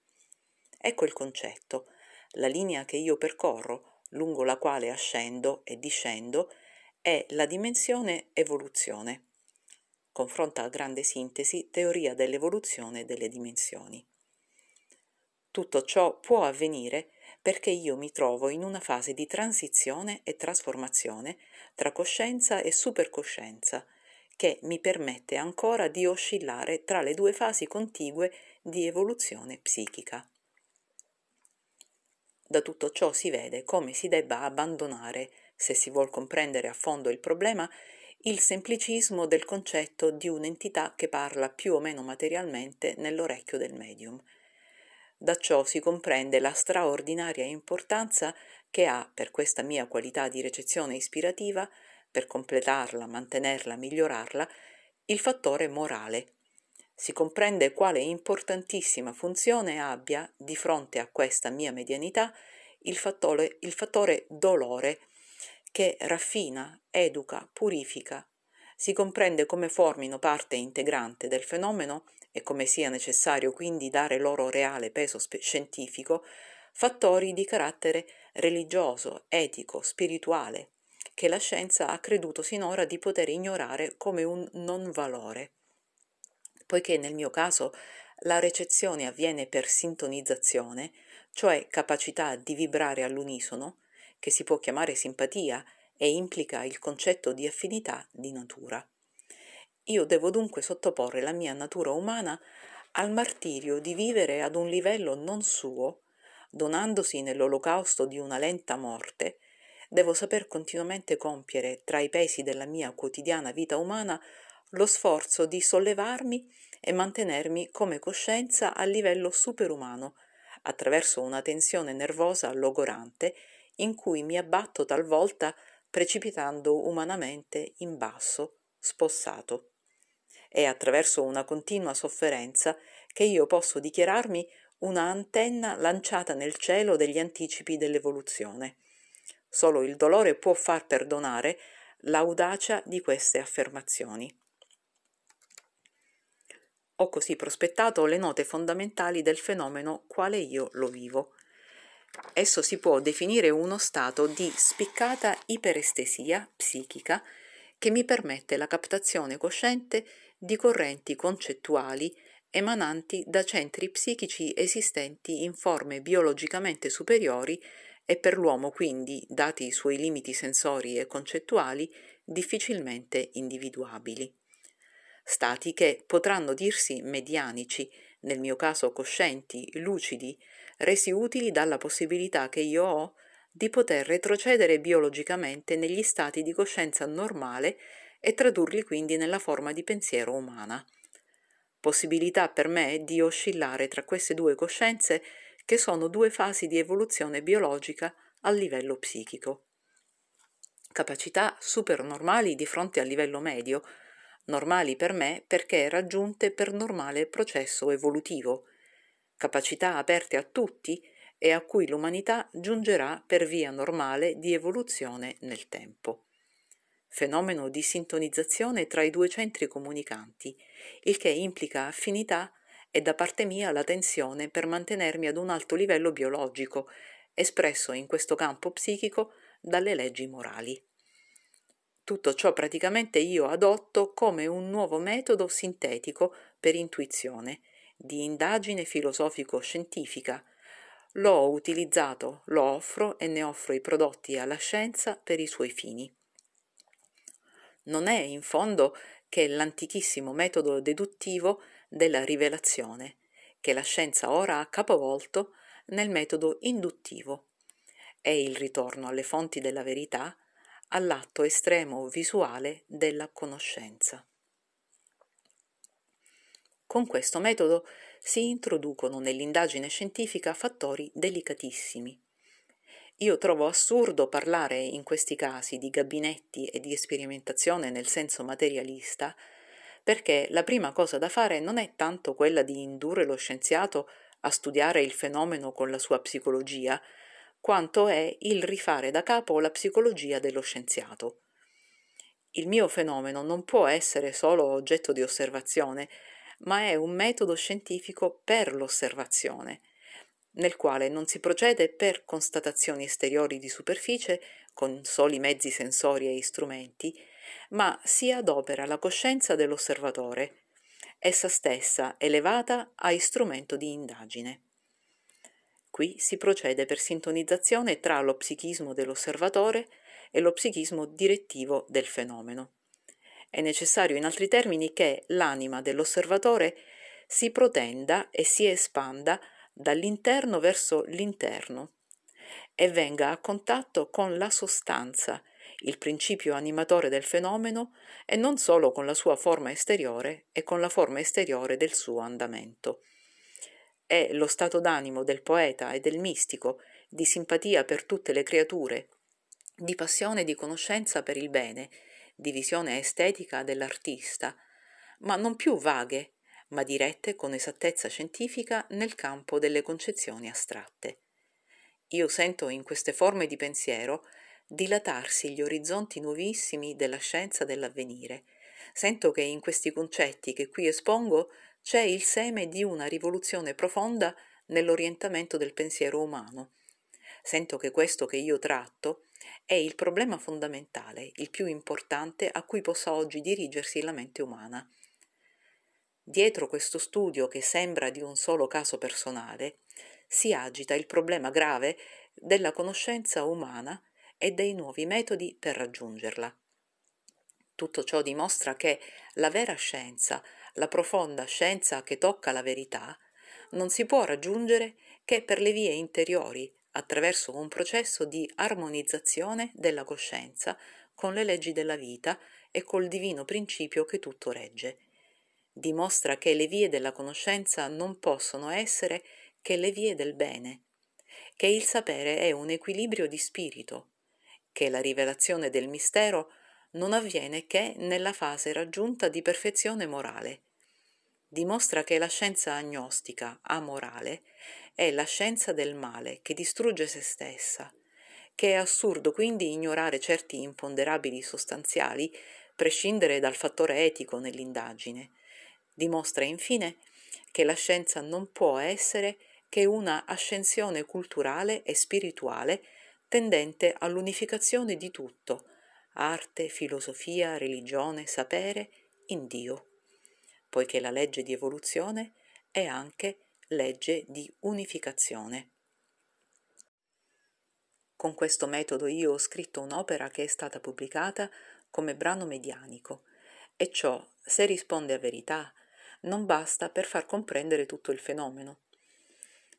Ecco il concetto, la linea che io percorro lungo la quale ascendo e discendo, è la dimensione evoluzione. Confronta a grande sintesi teoria dell'evoluzione delle dimensioni. Tutto ciò può avvenire perché io mi trovo in una fase di transizione e trasformazione tra coscienza e supercoscienza, che mi permette ancora di oscillare tra le due fasi contigue di evoluzione psichica. Da tutto ciò si vede come si debba abbandonare, se si vuol comprendere a fondo il problema, il semplicismo del concetto di un'entità che parla più o meno materialmente nell'orecchio del medium. Da ciò si comprende la straordinaria importanza che ha per questa mia qualità di recezione ispirativa, per completarla, mantenerla, migliorarla, il fattore morale. Si comprende quale importantissima funzione abbia, di fronte a questa mia medianità, il fattore, il fattore dolore, che raffina, educa, purifica. Si comprende come formino parte integrante del fenomeno e come sia necessario quindi dare loro reale peso scientifico, fattori di carattere religioso, etico, spirituale, che la scienza ha creduto sinora di poter ignorare come un non valore. Poiché nel mio caso la recezione avviene per sintonizzazione, cioè capacità di vibrare all'unisono, che si può chiamare simpatia e implica il concetto di affinità di natura. Io devo dunque sottoporre la mia natura umana al martirio di vivere ad un livello non suo, donandosi nell'olocausto di una lenta morte, devo saper continuamente compiere tra i pesi della mia quotidiana vita umana lo sforzo di sollevarmi e mantenermi come coscienza a livello superumano, attraverso una tensione nervosa logorante in cui mi abbatto talvolta precipitando umanamente in basso, spossato. È attraverso una continua sofferenza che io posso dichiararmi una antenna lanciata nel cielo degli anticipi dell'evoluzione. Solo il dolore può far perdonare l'audacia di queste affermazioni. Ho così prospettato le note fondamentali del fenomeno quale io lo vivo. Esso si può definire uno stato di spiccata iperestesia psichica che mi permette la captazione cosciente di correnti concettuali emananti da centri psichici esistenti in forme biologicamente superiori e per l'uomo quindi, dati i suoi limiti sensori e concettuali, difficilmente individuabili. Stati che potranno dirsi medianici, nel mio caso coscienti, lucidi, resi utili dalla possibilità che io ho di poter retrocedere biologicamente negli stati di coscienza normale e tradurli quindi nella forma di pensiero umana. Possibilità per me di oscillare tra queste due coscienze che sono due fasi di evoluzione biologica a livello psichico. Capacità supernormali di fronte al livello medio, normali per me perché raggiunte per normale processo evolutivo, capacità aperte a tutti e a cui l'umanità giungerà per via normale di evoluzione nel tempo fenomeno di sintonizzazione tra i due centri comunicanti, il che implica affinità e da parte mia la tensione per mantenermi ad un alto livello biologico, espresso in questo campo psichico dalle leggi morali. Tutto ciò praticamente io adotto come un nuovo metodo sintetico per intuizione, di indagine filosofico-scientifica. L'ho utilizzato, lo offro e ne offro i prodotti alla scienza per i suoi fini non è in fondo che l'antichissimo metodo deduttivo della rivelazione, che la scienza ora ha capovolto nel metodo induttivo. È il ritorno alle fonti della verità, all'atto estremo visuale della conoscenza. Con questo metodo si introducono nell'indagine scientifica fattori delicatissimi, io trovo assurdo parlare in questi casi di gabinetti e di sperimentazione nel senso materialista, perché la prima cosa da fare non è tanto quella di indurre lo scienziato a studiare il fenomeno con la sua psicologia, quanto è il rifare da capo la psicologia dello scienziato. Il mio fenomeno non può essere solo oggetto di osservazione, ma è un metodo scientifico per l'osservazione nel quale non si procede per constatazioni esteriori di superficie con soli mezzi sensori e strumenti, ma si adopera la coscienza dell'osservatore, essa stessa elevata a strumento di indagine. Qui si procede per sintonizzazione tra lo psichismo dell'osservatore e lo psichismo direttivo del fenomeno. È necessario in altri termini che l'anima dell'osservatore si protenda e si espanda dall'interno verso l'interno e venga a contatto con la sostanza, il principio animatore del fenomeno e non solo con la sua forma esteriore e con la forma esteriore del suo andamento. È lo stato d'animo del poeta e del mistico, di simpatia per tutte le creature, di passione e di conoscenza per il bene, di visione estetica dell'artista, ma non più vaghe, ma dirette con esattezza scientifica nel campo delle concezioni astratte. Io sento in queste forme di pensiero dilatarsi gli orizzonti nuovissimi della scienza dell'avvenire. Sento che in questi concetti che qui espongo c'è il seme di una rivoluzione profonda nell'orientamento del pensiero umano. Sento che questo che io tratto è il problema fondamentale, il più importante a cui possa oggi dirigersi la mente umana. Dietro questo studio che sembra di un solo caso personale, si agita il problema grave della conoscenza umana e dei nuovi metodi per raggiungerla. Tutto ciò dimostra che la vera scienza, la profonda scienza che tocca la verità, non si può raggiungere che per le vie interiori, attraverso un processo di armonizzazione della coscienza con le leggi della vita e col divino principio che tutto regge. Dimostra che le vie della conoscenza non possono essere che le vie del bene, che il sapere è un equilibrio di spirito, che la rivelazione del mistero non avviene che nella fase raggiunta di perfezione morale. Dimostra che la scienza agnostica, amorale, è la scienza del male che distrugge se stessa, che è assurdo quindi ignorare certi imponderabili sostanziali, prescindere dal fattore etico nell'indagine. Dimostra infine che la scienza non può essere che una ascensione culturale e spirituale tendente all'unificazione di tutto, arte, filosofia, religione, sapere, in Dio, poiché la legge di evoluzione è anche legge di unificazione. Con questo metodo io ho scritto un'opera che è stata pubblicata come brano medianico e ciò, se risponde a verità, non basta per far comprendere tutto il fenomeno.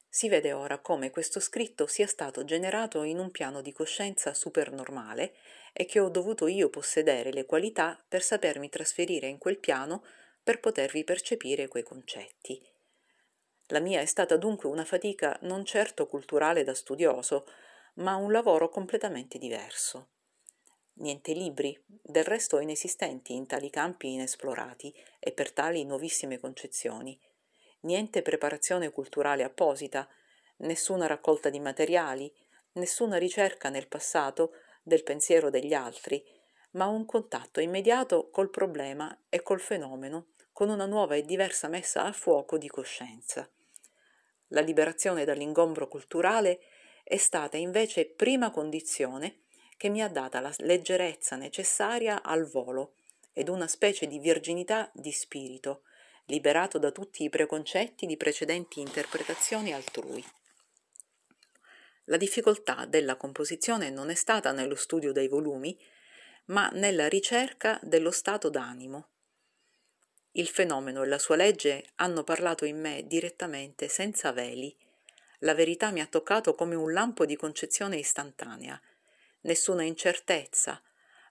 Si vede ora come questo scritto sia stato generato in un piano di coscienza supernormale e che ho dovuto io possedere le qualità per sapermi trasferire in quel piano per potervi percepire quei concetti. La mia è stata dunque una fatica non certo culturale da studioso, ma un lavoro completamente diverso. Niente libri, del resto inesistenti in tali campi inesplorati e per tali nuovissime concezioni niente preparazione culturale apposita, nessuna raccolta di materiali, nessuna ricerca nel passato del pensiero degli altri, ma un contatto immediato col problema e col fenomeno, con una nuova e diversa messa a fuoco di coscienza. La liberazione dall'ingombro culturale è stata invece prima condizione che mi ha data la leggerezza necessaria al volo ed una specie di virginità di spirito, liberato da tutti i preconcetti di precedenti interpretazioni altrui. La difficoltà della composizione non è stata nello studio dei volumi, ma nella ricerca dello stato d'animo. Il fenomeno e la sua legge hanno parlato in me direttamente, senza veli. La verità mi ha toccato come un lampo di concezione istantanea. Nessuna incertezza,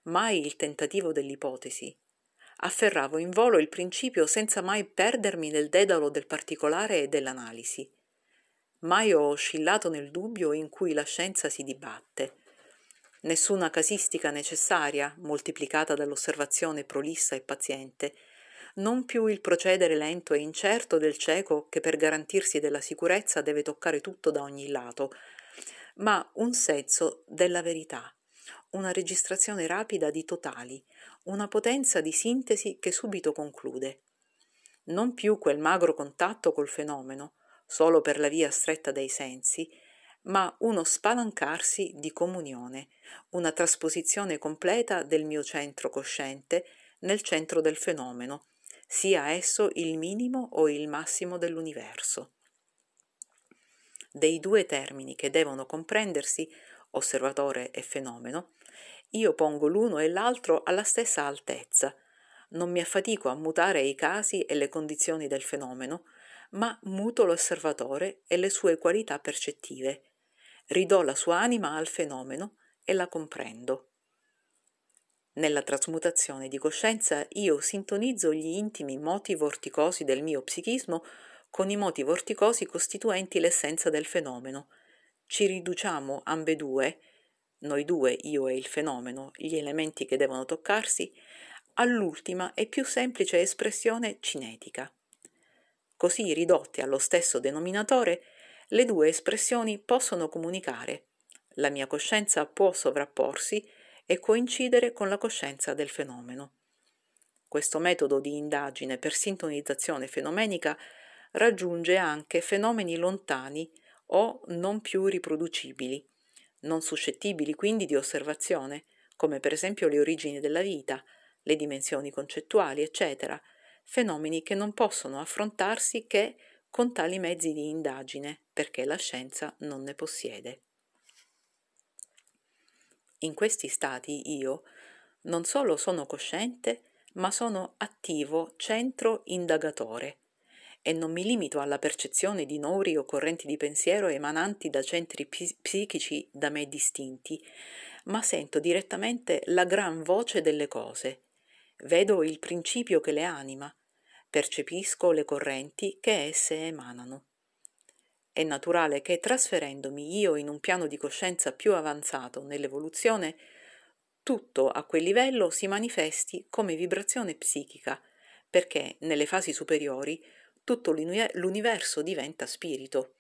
mai il tentativo dell'ipotesi, afferravo in volo il principio senza mai perdermi nel dedalo del particolare e dell'analisi. Mai ho oscillato nel dubbio in cui la scienza si dibatte. Nessuna casistica necessaria, moltiplicata dall'osservazione prolissa e paziente, non più il procedere lento e incerto del cieco che per garantirsi della sicurezza deve toccare tutto da ogni lato, ma un senso della verità, una registrazione rapida di totali, una potenza di sintesi che subito conclude. Non più quel magro contatto col fenomeno, solo per la via stretta dei sensi, ma uno spalancarsi di comunione, una trasposizione completa del mio centro cosciente nel centro del fenomeno, sia esso il minimo o il massimo dell'universo. Dei due termini che devono comprendersi, osservatore e fenomeno, io pongo l'uno e l'altro alla stessa altezza. Non mi affatico a mutare i casi e le condizioni del fenomeno, ma muto l'osservatore e le sue qualità percettive. Ridò la sua anima al fenomeno e la comprendo. Nella trasmutazione di coscienza io sintonizzo gli intimi moti vorticosi del mio psichismo con i moti vorticosi costituenti l'essenza del fenomeno. Ci riduciamo ambedue, noi due, io e il fenomeno, gli elementi che devono toccarsi, all'ultima e più semplice espressione cinetica. Così ridotte allo stesso denominatore, le due espressioni possono comunicare. La mia coscienza può sovrapporsi e coincidere con la coscienza del fenomeno. Questo metodo di indagine per sintonizzazione fenomenica raggiunge anche fenomeni lontani o non più riproducibili, non suscettibili quindi di osservazione, come per esempio le origini della vita, le dimensioni concettuali, eccetera, fenomeni che non possono affrontarsi che con tali mezzi di indagine, perché la scienza non ne possiede. In questi stati io non solo sono cosciente, ma sono attivo centro indagatore e non mi limito alla percezione di nori o correnti di pensiero emananti da centri psichici da me distinti, ma sento direttamente la gran voce delle cose, vedo il principio che le anima, percepisco le correnti che esse emanano. È naturale che trasferendomi io in un piano di coscienza più avanzato nell'evoluzione, tutto a quel livello si manifesti come vibrazione psichica, perché nelle fasi superiori tutto l'universo diventa spirito.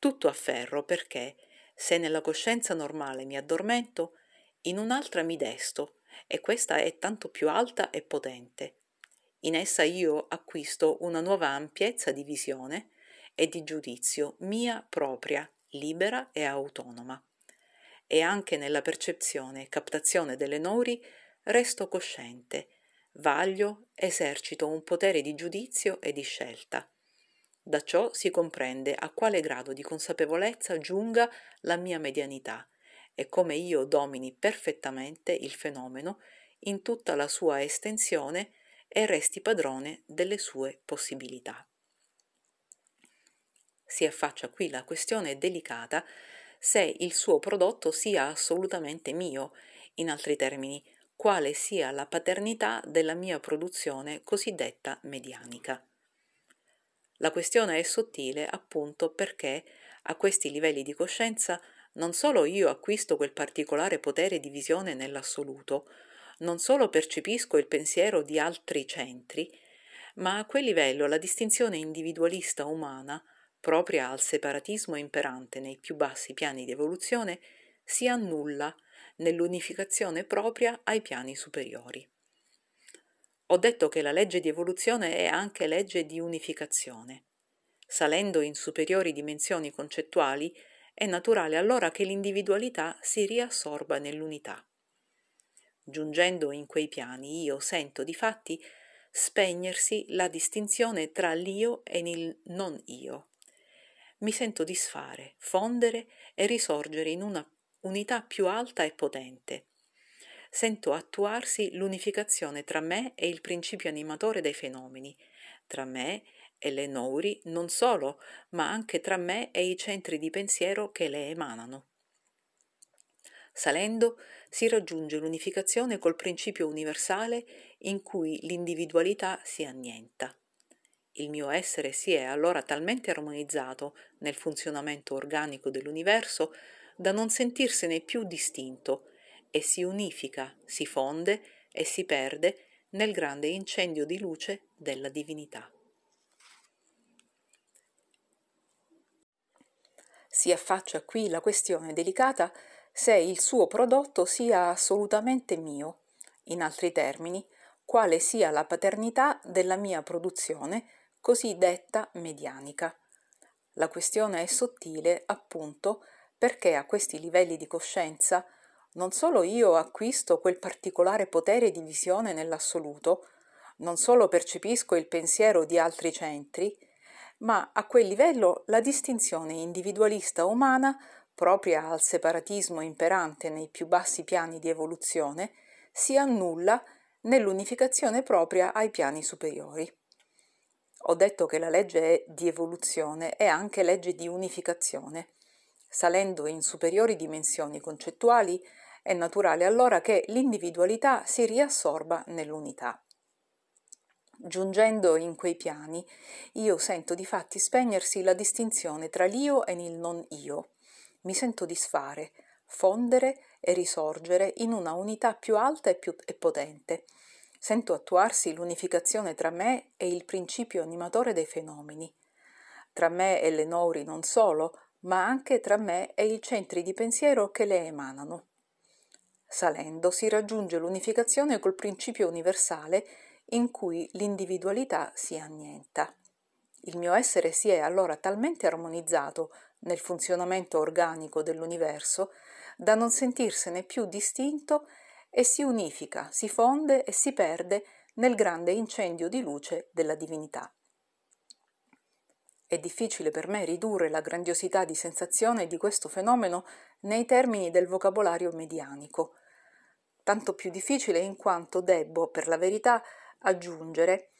Tutto a ferro perché, se nella coscienza normale mi addormento, in un'altra mi desto, e questa è tanto più alta e potente. In essa io acquisto una nuova ampiezza di visione e di giudizio mia propria, libera e autonoma. E anche nella percezione e captazione delle nori resto cosciente, vaglio, esercito un potere di giudizio e di scelta. Da ciò si comprende a quale grado di consapevolezza giunga la mia medianità e come io domini perfettamente il fenomeno in tutta la sua estensione e resti padrone delle sue possibilità. Si affaccia qui la questione delicata se il suo prodotto sia assolutamente mio, in altri termini, quale sia la paternità della mia produzione cosiddetta medianica. La questione è sottile appunto perché a questi livelli di coscienza non solo io acquisto quel particolare potere di visione nell'assoluto, non solo percepisco il pensiero di altri centri, ma a quel livello la distinzione individualista umana, propria al separatismo imperante nei più bassi piani di evoluzione, si annulla nell'unificazione propria ai piani superiori. Ho detto che la legge di evoluzione è anche legge di unificazione. Salendo in superiori dimensioni concettuali, è naturale allora che l'individualità si riassorba nell'unità. Giungendo in quei piani io sento di fatti spegnersi la distinzione tra l'io e il non io. Mi sento disfare, fondere e risorgere in una unità più alta e potente. Sento attuarsi l'unificazione tra me e il principio animatore dei fenomeni, tra me e le Nouri non solo, ma anche tra me e i centri di pensiero che le emanano. Salendo si raggiunge l'unificazione col principio universale in cui l'individualità si annienta. Il mio essere si è allora talmente armonizzato nel funzionamento organico dell'universo da non sentirsene più distinto e si unifica, si fonde e si perde nel grande incendio di luce della divinità. si affaccia qui la questione delicata se il suo prodotto sia assolutamente mio, in altri termini, quale sia la paternità della mia produzione cosiddetta medianica. La questione è sottile, appunto, perché a questi livelli di coscienza non solo io acquisto quel particolare potere di visione nell'assoluto, non solo percepisco il pensiero di altri centri, ma a quel livello la distinzione individualista umana, propria al separatismo imperante nei più bassi piani di evoluzione, si annulla nell'unificazione propria ai piani superiori. Ho detto che la legge di evoluzione è anche legge di unificazione. Salendo in superiori dimensioni concettuali, È naturale allora che l'individualità si riassorba nell'unità. Giungendo in quei piani, io sento di fatti spegnersi la distinzione tra l'io e il non io. Mi sento disfare, fondere e risorgere in una unità più alta e più e potente. Sento attuarsi l'unificazione tra me e il principio animatore dei fenomeni, tra me e le nori non solo, ma anche tra me e i centri di pensiero che le emanano. Salendo si raggiunge l'unificazione col principio universale in cui l'individualità si annienta. Il mio essere si è allora talmente armonizzato nel funzionamento organico dell'universo da non sentirsene più distinto e si unifica, si fonde e si perde nel grande incendio di luce della divinità. È difficile per me ridurre la grandiosità di sensazione di questo fenomeno nei termini del vocabolario medianico, tanto più difficile in quanto debbo, per la verità, aggiungere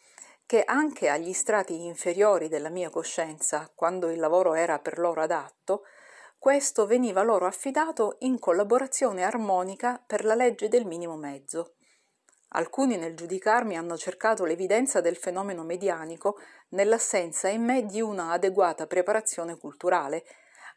che anche agli strati inferiori della mia coscienza, quando il lavoro era per loro adatto, questo veniva loro affidato in collaborazione armonica per la legge del minimo mezzo. Alcuni nel giudicarmi hanno cercato l'evidenza del fenomeno medianico nell'assenza in me di una adeguata preparazione culturale,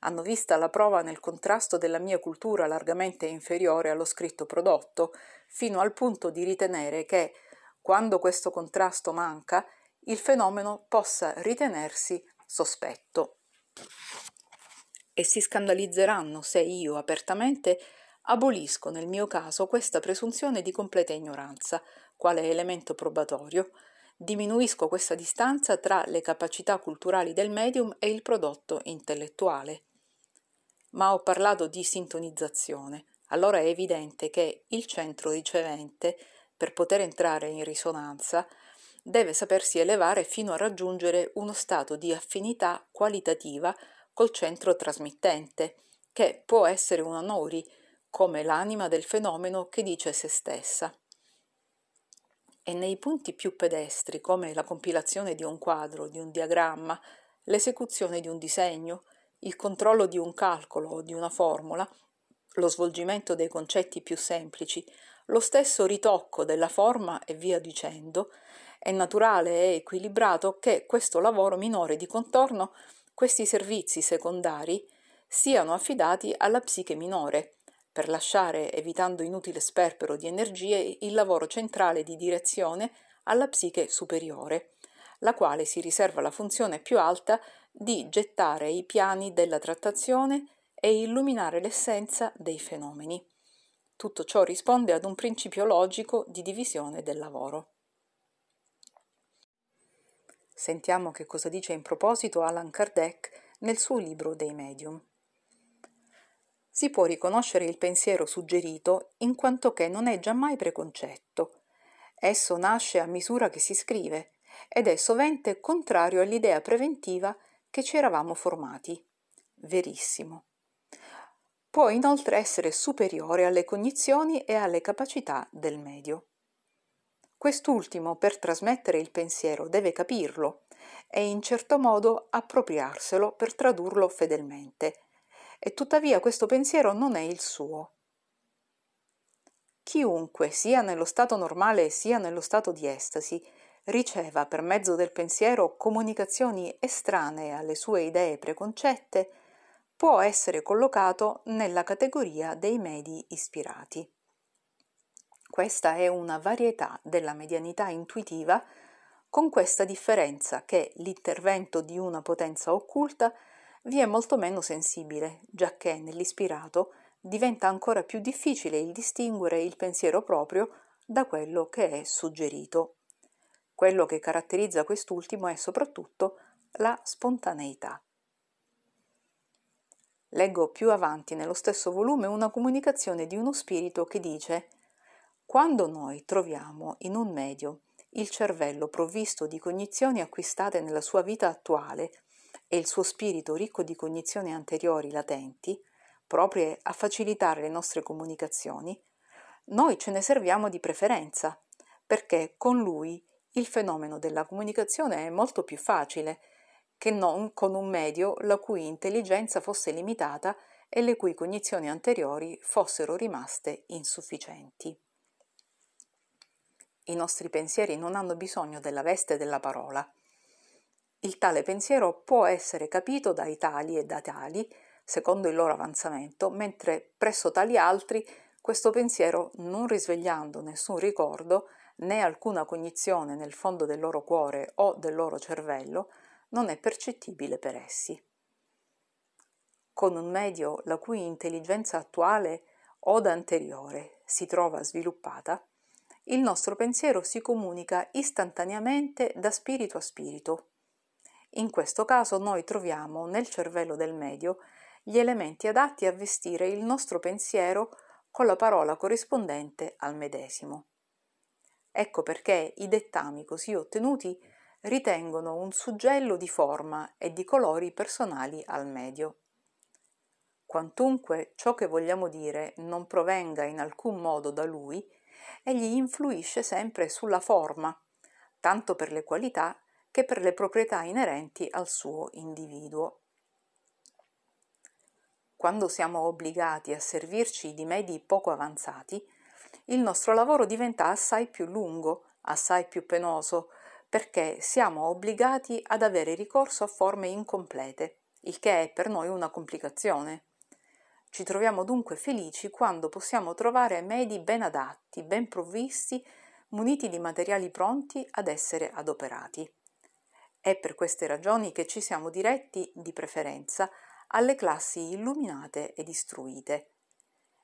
hanno vista la prova nel contrasto della mia cultura largamente inferiore allo scritto prodotto, fino al punto di ritenere che, quando questo contrasto manca, il fenomeno possa ritenersi sospetto. E si scandalizzeranno se io apertamente abolisco nel mio caso questa presunzione di completa ignoranza, quale elemento probatorio, diminuisco questa distanza tra le capacità culturali del medium e il prodotto intellettuale. Ma ho parlato di sintonizzazione, allora è evidente che il centro ricevente per poter entrare in risonanza, deve sapersi elevare fino a raggiungere uno stato di affinità qualitativa col centro trasmittente, che può essere una nori, come l'anima del fenomeno che dice se stessa. E nei punti più pedestri, come la compilazione di un quadro, di un diagramma, l'esecuzione di un disegno, il controllo di un calcolo o di una formula, lo svolgimento dei concetti più semplici, lo stesso ritocco della forma e via dicendo, è naturale e equilibrato che questo lavoro minore di contorno, questi servizi secondari, siano affidati alla psiche minore, per lasciare, evitando inutile sperpero di energie, il lavoro centrale di direzione alla psiche superiore, la quale si riserva la funzione più alta di gettare i piani della trattazione e illuminare l'essenza dei fenomeni. Tutto ciò risponde ad un principio logico di divisione del lavoro. Sentiamo che cosa dice in proposito Allan Kardec nel suo libro dei medium. Si può riconoscere il pensiero suggerito in quanto che non è giammai preconcetto. Esso nasce a misura che si scrive ed è sovente contrario all'idea preventiva che ci eravamo formati. Verissimo può inoltre essere superiore alle cognizioni e alle capacità del medio. Quest'ultimo, per trasmettere il pensiero, deve capirlo e in certo modo appropriarselo per tradurlo fedelmente, e tuttavia questo pensiero non è il suo. Chiunque, sia nello stato normale sia nello stato di estasi, riceva per mezzo del pensiero comunicazioni estranee alle sue idee preconcette, può essere collocato nella categoria dei medi ispirati. Questa è una varietà della medianità intuitiva con questa differenza che l'intervento di una potenza occulta vi è molto meno sensibile, giacché nell'ispirato diventa ancora più difficile il distinguere il pensiero proprio da quello che è suggerito. Quello che caratterizza quest'ultimo è soprattutto la spontaneità. Leggo più avanti nello stesso volume una comunicazione di uno spirito che dice Quando noi troviamo in un medio il cervello provvisto di cognizioni acquistate nella sua vita attuale e il suo spirito ricco di cognizioni anteriori latenti, proprie a facilitare le nostre comunicazioni, noi ce ne serviamo di preferenza, perché con lui il fenomeno della comunicazione è molto più facile che non con un medio la cui intelligenza fosse limitata e le cui cognizioni anteriori fossero rimaste insufficienti. I nostri pensieri non hanno bisogno della veste della parola. Il tale pensiero può essere capito dai tali e da tali, secondo il loro avanzamento, mentre presso tali altri questo pensiero, non risvegliando nessun ricordo né alcuna cognizione nel fondo del loro cuore o del loro cervello, non è percettibile per essi. Con un medio la cui intelligenza attuale o da anteriore si trova sviluppata, il nostro pensiero si comunica istantaneamente da spirito a spirito. In questo caso noi troviamo nel cervello del medio gli elementi adatti a vestire il nostro pensiero con la parola corrispondente al medesimo. Ecco perché i dettami così ottenuti ritengono un suggello di forma e di colori personali al medio. Quantunque ciò che vogliamo dire non provenga in alcun modo da lui, egli influisce sempre sulla forma, tanto per le qualità che per le proprietà inerenti al suo individuo. Quando siamo obbligati a servirci di medi poco avanzati, il nostro lavoro diventa assai più lungo, assai più penoso, perché siamo obbligati ad avere ricorso a forme incomplete, il che è per noi una complicazione. Ci troviamo dunque felici quando possiamo trovare medi ben adatti, ben provvisti, muniti di materiali pronti ad essere adoperati. È per queste ragioni che ci siamo diretti, di preferenza, alle classi illuminate ed istruite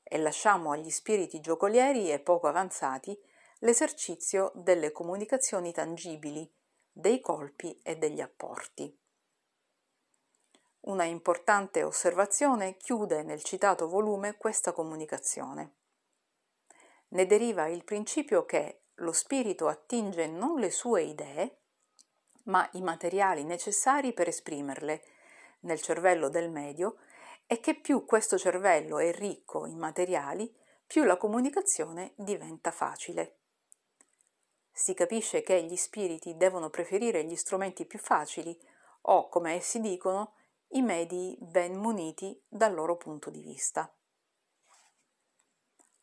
e lasciamo agli spiriti giocolieri e poco avanzati l'esercizio delle comunicazioni tangibili, dei colpi e degli apporti. Una importante osservazione chiude nel citato volume questa comunicazione. Ne deriva il principio che lo spirito attinge non le sue idee, ma i materiali necessari per esprimerle nel cervello del medio e che più questo cervello è ricco in materiali, più la comunicazione diventa facile. Si capisce che gli spiriti devono preferire gli strumenti più facili o, come essi dicono, i medi ben muniti dal loro punto di vista.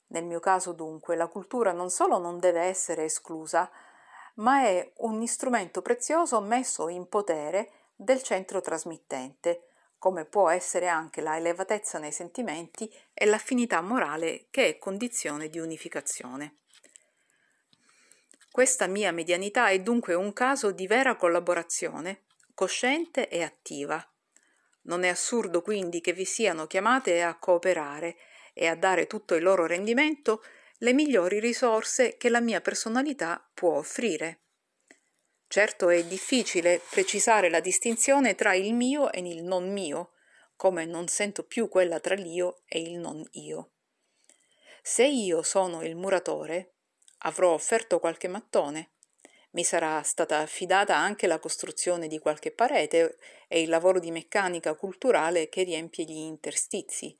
Nel mio caso dunque la cultura non solo non deve essere esclusa, ma è un strumento prezioso messo in potere del centro trasmittente, come può essere anche la elevatezza nei sentimenti e l'affinità morale che è condizione di unificazione. Questa mia medianità è dunque un caso di vera collaborazione, cosciente e attiva, non è assurdo quindi che vi siano chiamate a cooperare e a dare tutto il loro rendimento le migliori risorse che la mia personalità può offrire. Certo è difficile precisare la distinzione tra il mio e il non mio, come non sento più quella tra l'io e il non io. Se io sono il muratore, avrò offerto qualche mattone, mi sarà stata affidata anche la costruzione di qualche parete e il lavoro di meccanica culturale che riempie gli interstizi,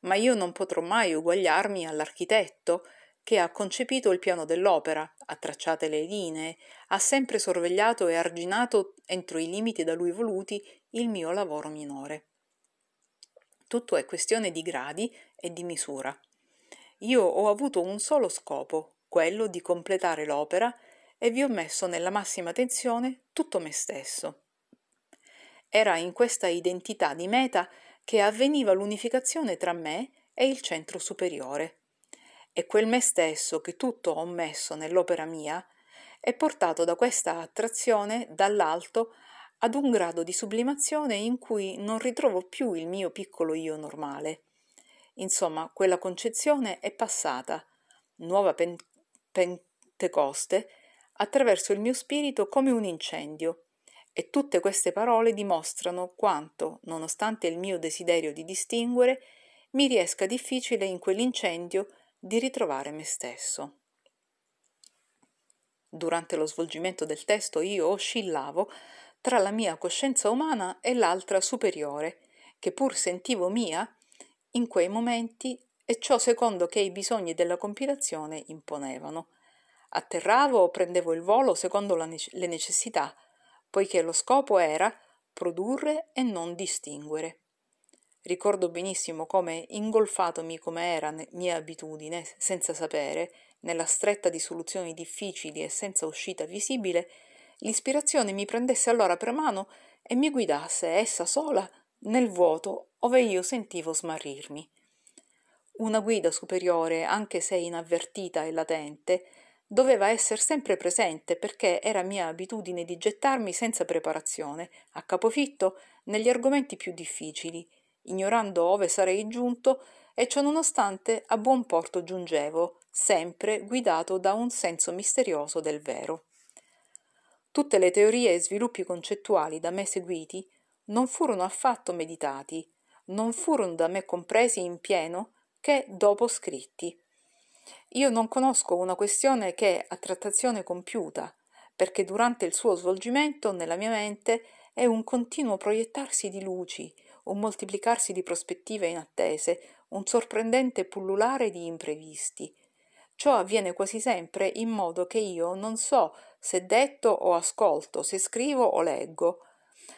ma io non potrò mai uguagliarmi all'architetto che ha concepito il piano dell'opera, ha tracciate le linee, ha sempre sorvegliato e arginato entro i limiti da lui voluti il mio lavoro minore. Tutto è questione di gradi e di misura. Io ho avuto un solo scopo, quello di completare l'opera e vi ho messo nella massima tensione tutto me stesso. Era in questa identità di meta che avveniva l'unificazione tra me e il centro superiore. E quel me stesso che tutto ho messo nell'opera mia è portato da questa attrazione dall'alto ad un grado di sublimazione in cui non ritrovo più il mio piccolo io normale. Insomma, quella concezione è passata, nuova Pentecoste, attraverso il mio spirito come un incendio. E tutte queste parole dimostrano quanto, nonostante il mio desiderio di distinguere, mi riesca difficile in quell'incendio di ritrovare me stesso. Durante lo svolgimento del testo io oscillavo tra la mia coscienza umana e l'altra superiore, che pur sentivo mia in quei momenti e ciò secondo che i bisogni della compilazione imponevano. Atterravo o prendevo il volo secondo nece- le necessità, poiché lo scopo era produrre e non distinguere. Ricordo benissimo come, ingolfatomi come era mia abitudine, senza sapere, nella stretta di soluzioni difficili e senza uscita visibile, l'ispirazione mi prendesse allora per mano e mi guidasse essa sola nel vuoto ove io sentivo smarrirmi. Una guida superiore, anche se inavvertita e latente, doveva essere sempre presente perché era mia abitudine di gettarmi senza preparazione, a capofitto, negli argomenti più difficili, ignorando ove sarei giunto e ciò nonostante a buon porto giungevo, sempre guidato da un senso misterioso del vero. Tutte le teorie e sviluppi concettuali da me seguiti non furono affatto meditati, non furono da me compresi in pieno che dopo scritti. Io non conosco una questione che a trattazione compiuta, perché durante il suo svolgimento nella mia mente è un continuo proiettarsi di luci, un moltiplicarsi di prospettive inattese, un sorprendente pullulare di imprevisti. Ciò avviene quasi sempre in modo che io non so se detto o ascolto, se scrivo o leggo.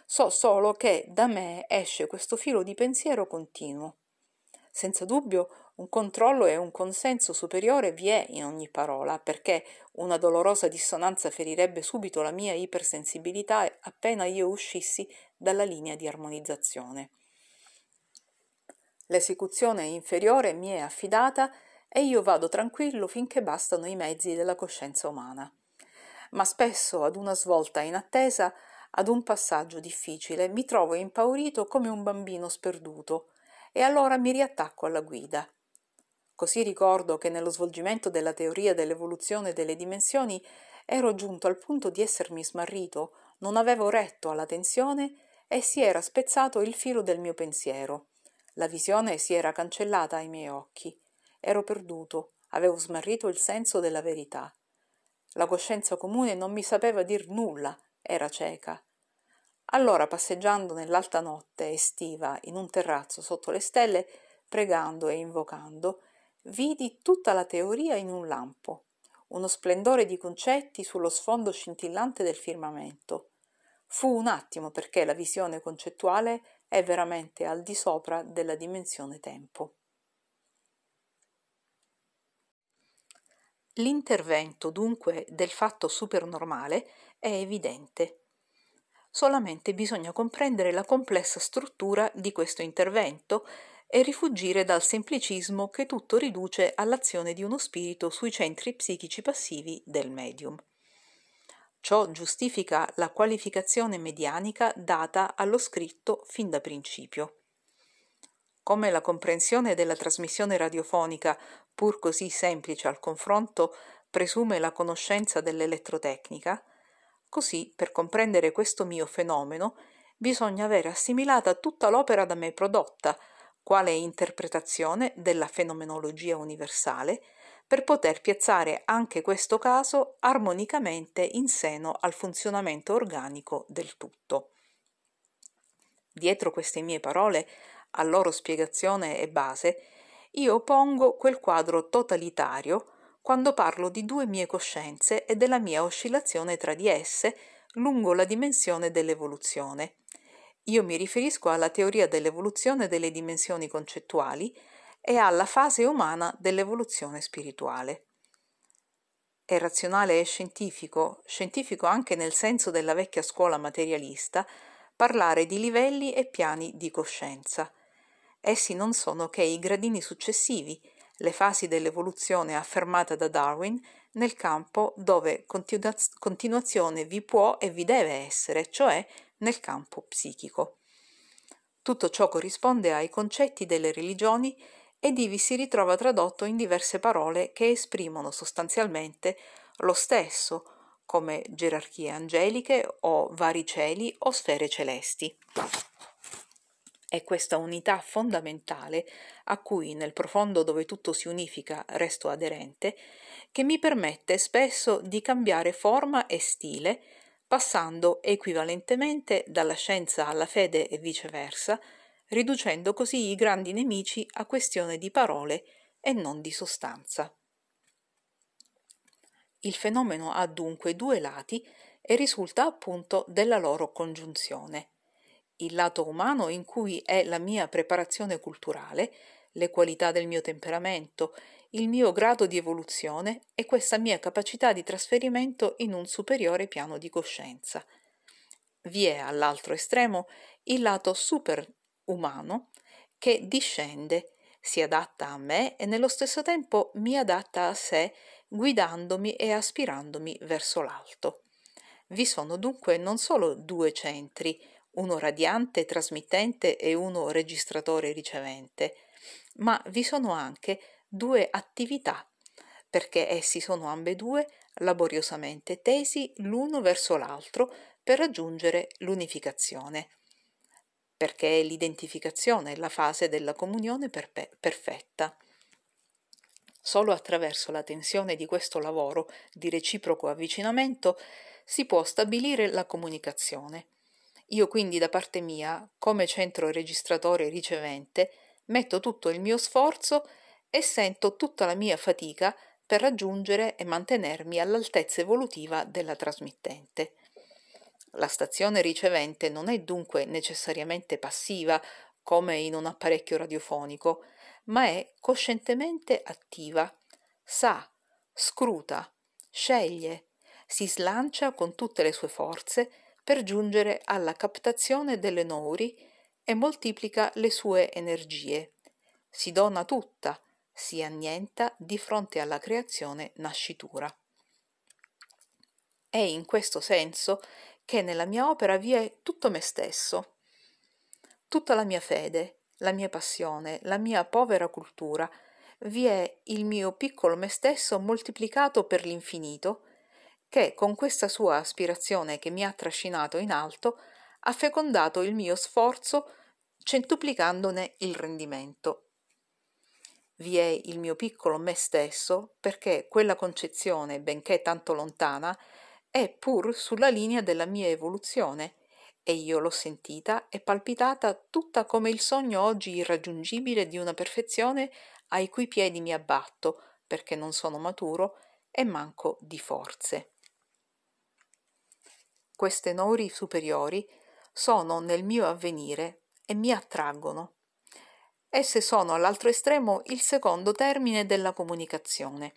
So solo che da me esce questo filo di pensiero continuo. Senza dubbio un controllo e un consenso superiore vi è in ogni parola, perché una dolorosa dissonanza ferirebbe subito la mia ipersensibilità appena io uscissi dalla linea di armonizzazione. L'esecuzione inferiore mi è affidata e io vado tranquillo finché bastano i mezzi della coscienza umana. Ma spesso ad una svolta inattesa, ad un passaggio difficile, mi trovo impaurito come un bambino sperduto e allora mi riattacco alla guida. Così ricordo che nello svolgimento della teoria dell'evoluzione delle dimensioni ero giunto al punto di essermi smarrito, non avevo retto alla tensione e si era spezzato il filo del mio pensiero. La visione si era cancellata ai miei occhi. Ero perduto, avevo smarrito il senso della verità. La coscienza comune non mi sapeva dir nulla, era cieca. Allora, passeggiando nell'alta notte estiva in un terrazzo sotto le stelle, pregando e invocando, vidi tutta la teoria in un lampo, uno splendore di concetti sullo sfondo scintillante del firmamento. Fu un attimo perché la visione concettuale è veramente al di sopra della dimensione tempo. L'intervento dunque del fatto supernormale è evidente. Solamente bisogna comprendere la complessa struttura di questo intervento e rifugire dal semplicismo che tutto riduce all'azione di uno spirito sui centri psichici passivi del medium. Ciò giustifica la qualificazione medianica data allo scritto fin da principio. Come la comprensione della trasmissione radiofonica, pur così semplice al confronto, presume la conoscenza dell'elettrotecnica, così per comprendere questo mio fenomeno bisogna avere assimilata tutta l'opera da me prodotta, quale interpretazione della fenomenologia universale, per poter piazzare anche questo caso armonicamente in seno al funzionamento organico del tutto. Dietro queste mie parole, a loro spiegazione e base, io pongo quel quadro totalitario quando parlo di due mie coscienze e della mia oscillazione tra di esse lungo la dimensione dell'evoluzione. Io mi riferisco alla teoria dell'evoluzione delle dimensioni concettuali e alla fase umana dell'evoluzione spirituale. È razionale e scientifico, scientifico anche nel senso della vecchia scuola materialista, parlare di livelli e piani di coscienza. Essi non sono che i gradini successivi, le fasi dell'evoluzione affermata da Darwin nel campo dove continuazione vi può e vi deve essere, cioè nel campo psichico. Tutto ciò corrisponde ai concetti delle religioni ed ivi si ritrova tradotto in diverse parole che esprimono sostanzialmente lo stesso, come gerarchie angeliche o vari cieli o sfere celesti. È questa unità fondamentale a cui nel profondo dove tutto si unifica resto aderente, che mi permette spesso di cambiare forma e stile, passando equivalentemente dalla scienza alla fede e viceversa, riducendo così i grandi nemici a questione di parole e non di sostanza. Il fenomeno ha dunque due lati e risulta appunto della loro congiunzione. il lato umano in cui è la mia preparazione culturale, le qualità del mio temperamento, il mio grado di evoluzione e questa mia capacità di trasferimento in un superiore piano di coscienza. Vi è all'altro estremo il lato superumano che discende, si adatta a me e nello stesso tempo mi adatta a sé, guidandomi e aspirandomi verso l'alto. Vi sono dunque non solo due centri, uno radiante trasmittente e uno registratore ricevente, ma vi sono anche due attività, perché essi sono ambedue laboriosamente tesi l'uno verso l'altro per raggiungere l'unificazione, perché è l'identificazione la fase della comunione perpe- perfetta. Solo attraverso la tensione di questo lavoro di reciproco avvicinamento si può stabilire la comunicazione. Io quindi da parte mia, come centro registratore ricevente, metto tutto il mio sforzo e sento tutta la mia fatica per raggiungere e mantenermi all'altezza evolutiva della trasmittente. La stazione ricevente non è dunque necessariamente passiva come in un apparecchio radiofonico, ma è coscientemente attiva, sa, scruta, sceglie, si slancia con tutte le sue forze per giungere alla captazione delle nouri e moltiplica le sue energie. Si dona tutta, si annienta di fronte alla creazione nascitura. È in questo senso che nella mia opera vi è tutto me stesso, tutta la mia fede, la mia passione, la mia povera cultura, vi è il mio piccolo me stesso moltiplicato per l'infinito, che con questa sua aspirazione che mi ha trascinato in alto ha fecondato il mio sforzo centuplicandone il rendimento. Vi è il mio piccolo me stesso perché quella concezione, benché tanto lontana, è pur sulla linea della mia evoluzione e io l'ho sentita e palpitata tutta come il sogno oggi irraggiungibile di una perfezione ai cui piedi mi abbatto perché non sono maturo e manco di forze. Queste nori superiori sono nel mio avvenire e mi attraggono. Esse sono all'altro estremo il secondo termine della comunicazione.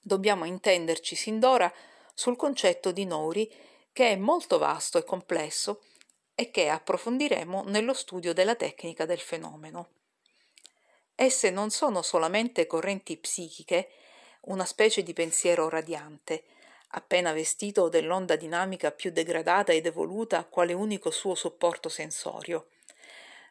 Dobbiamo intenderci sin d'ora sul concetto di Nori che è molto vasto e complesso e che approfondiremo nello studio della tecnica del fenomeno. Esse non sono solamente correnti psichiche, una specie di pensiero radiante, appena vestito dell'onda dinamica più degradata ed evoluta quale unico suo supporto sensorio,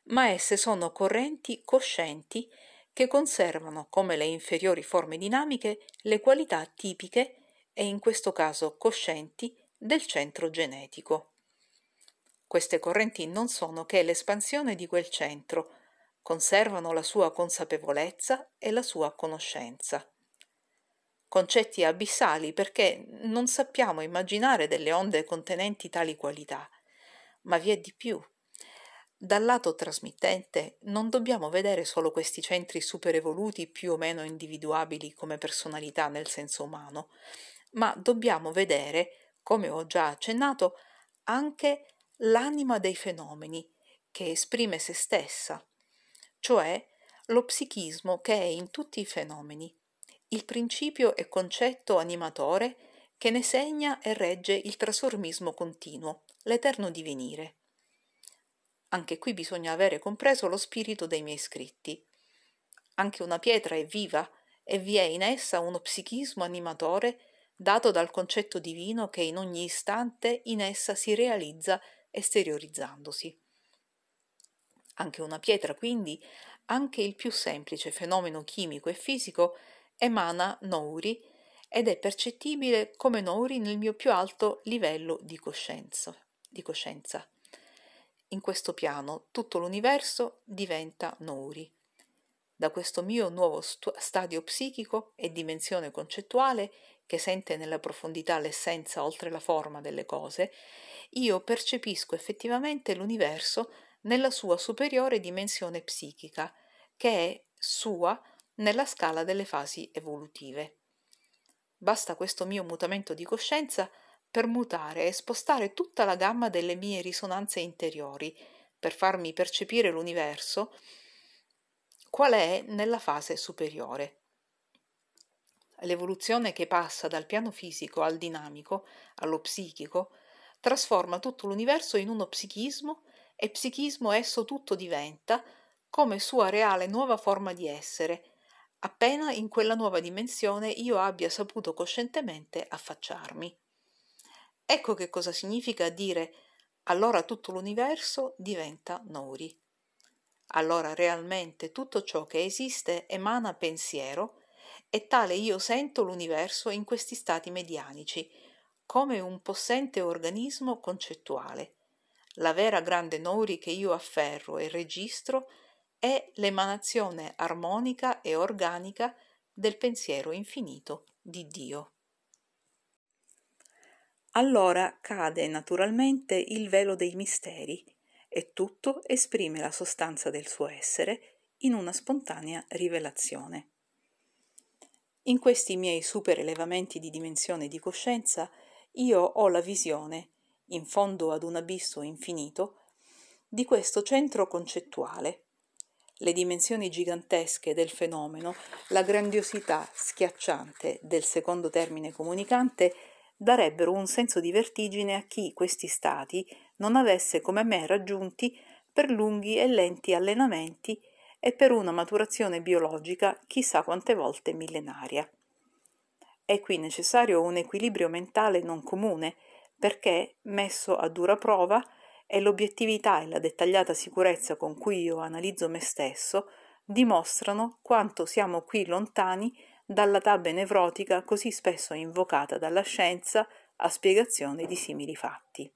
ma esse sono correnti coscienti che conservano, come le inferiori forme dinamiche, le qualità tipiche e in questo caso coscienti del centro genetico. Queste correnti non sono che l'espansione di quel centro, conservano la sua consapevolezza e la sua conoscenza concetti abissali perché non sappiamo immaginare delle onde contenenti tali qualità. Ma vi è di più. Dal lato trasmittente non dobbiamo vedere solo questi centri superevoluti più o meno individuabili come personalità nel senso umano, ma dobbiamo vedere, come ho già accennato, anche l'anima dei fenomeni, che esprime se stessa, cioè lo psichismo che è in tutti i fenomeni, il principio e concetto animatore che ne segna e regge il trasformismo continuo, l'eterno divenire. Anche qui bisogna avere compreso lo spirito dei miei scritti. Anche una pietra è viva e vi è in essa uno psichismo animatore dato dal concetto divino che in ogni istante in essa si realizza esteriorizzandosi. Anche una pietra, quindi, anche il più semplice fenomeno chimico e fisico, emana Nouri ed è percettibile come Nouri nel mio più alto livello di coscienza. Di coscienza. In questo piano tutto l'universo diventa Nouri. Da questo mio nuovo stu- stadio psichico e dimensione concettuale, che sente nella profondità l'essenza oltre la forma delle cose, io percepisco effettivamente l'universo nella sua superiore dimensione psichica, che è sua nella scala delle fasi evolutive. Basta questo mio mutamento di coscienza permutare e spostare tutta la gamma delle mie risonanze interiori per farmi percepire l'universo qual è nella fase superiore. L'evoluzione che passa dal piano fisico al dinamico, allo psichico, trasforma tutto l'universo in uno psichismo e psichismo esso tutto diventa come sua reale nuova forma di essere, appena in quella nuova dimensione io abbia saputo coscientemente affacciarmi. Ecco che cosa significa dire allora tutto l'universo diventa Nori. Allora realmente tutto ciò che esiste emana pensiero e tale io sento l'universo in questi stati medianici, come un possente organismo concettuale. La vera grande Nori che io afferro e registro è l'emanazione armonica e organica del pensiero infinito di Dio. Allora cade naturalmente il velo dei misteri e tutto esprime la sostanza del suo essere in una spontanea rivelazione. In questi miei super elevamenti di dimensione di coscienza io ho la visione, in fondo ad un abisso infinito, di questo centro concettuale le dimensioni gigantesche del fenomeno, la grandiosità schiacciante del secondo termine comunicante darebbero un senso di vertigine a chi questi stati non avesse come me raggiunti per lunghi e lenti allenamenti e per una maturazione biologica chissà quante volte millenaria. È qui necessario un equilibrio mentale non comune, perché, messo a dura prova, e l'obiettività e la dettagliata sicurezza con cui io analizzo me stesso dimostrano quanto siamo qui lontani dalla tabbe nevrotica così spesso invocata dalla scienza a spiegazione di simili fatti.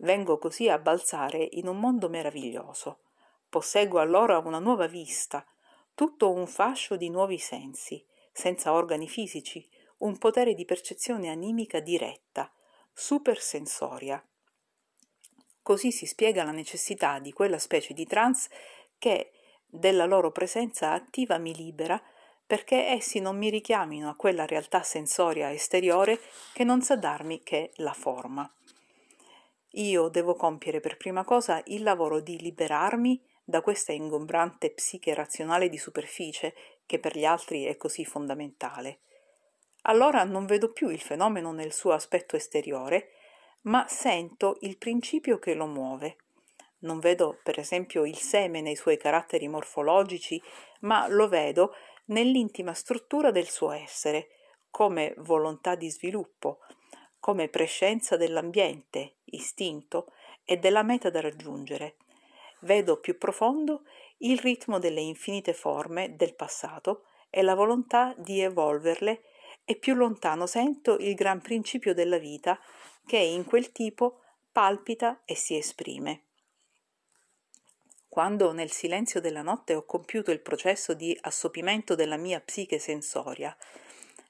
Vengo così a balzare in un mondo meraviglioso. Posseggo allora una nuova vista, tutto un fascio di nuovi sensi, senza organi fisici, un potere di percezione animica diretta, supersensoria, Così si spiega la necessità di quella specie di trance che della loro presenza attiva mi libera perché essi non mi richiamino a quella realtà sensoria esteriore che non sa darmi che la forma. Io devo compiere per prima cosa il lavoro di liberarmi da questa ingombrante psiche razionale di superficie che per gli altri è così fondamentale. Allora non vedo più il fenomeno nel suo aspetto esteriore, ma sento il principio che lo muove. Non vedo, per esempio, il seme nei suoi caratteri morfologici, ma lo vedo nell'intima struttura del suo essere, come volontà di sviluppo, come prescenza dell'ambiente, istinto e della meta da raggiungere. Vedo più profondo il ritmo delle infinite forme del passato e la volontà di evolverle e più lontano sento il gran principio della vita che in quel tipo palpita e si esprime. Quando nel silenzio della notte ho compiuto il processo di assopimento della mia psiche sensoria,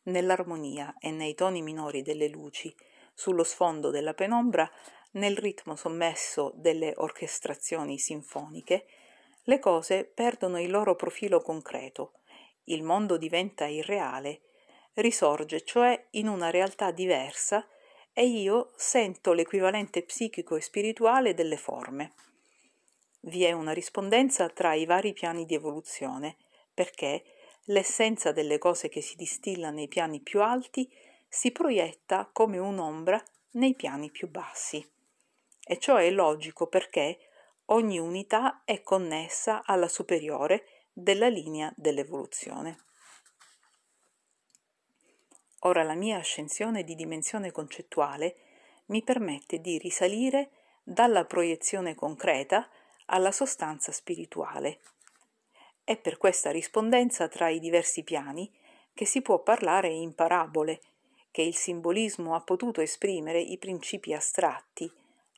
nell'armonia e nei toni minori delle luci, sullo sfondo della penombra, nel ritmo sommesso delle orchestrazioni sinfoniche, le cose perdono il loro profilo concreto, il mondo diventa irreale, risorge cioè in una realtà diversa e io sento l'equivalente psichico e spirituale delle forme. Vi è una rispondenza tra i vari piani di evoluzione, perché l'essenza delle cose che si distilla nei piani più alti si proietta come un'ombra nei piani più bassi. E ciò è logico perché ogni unità è connessa alla superiore della linea dell'evoluzione. Ora la mia ascensione di dimensione concettuale mi permette di risalire dalla proiezione concreta alla sostanza spirituale. È per questa rispondenza tra i diversi piani che si può parlare in parabole, che il simbolismo ha potuto esprimere i principi astratti,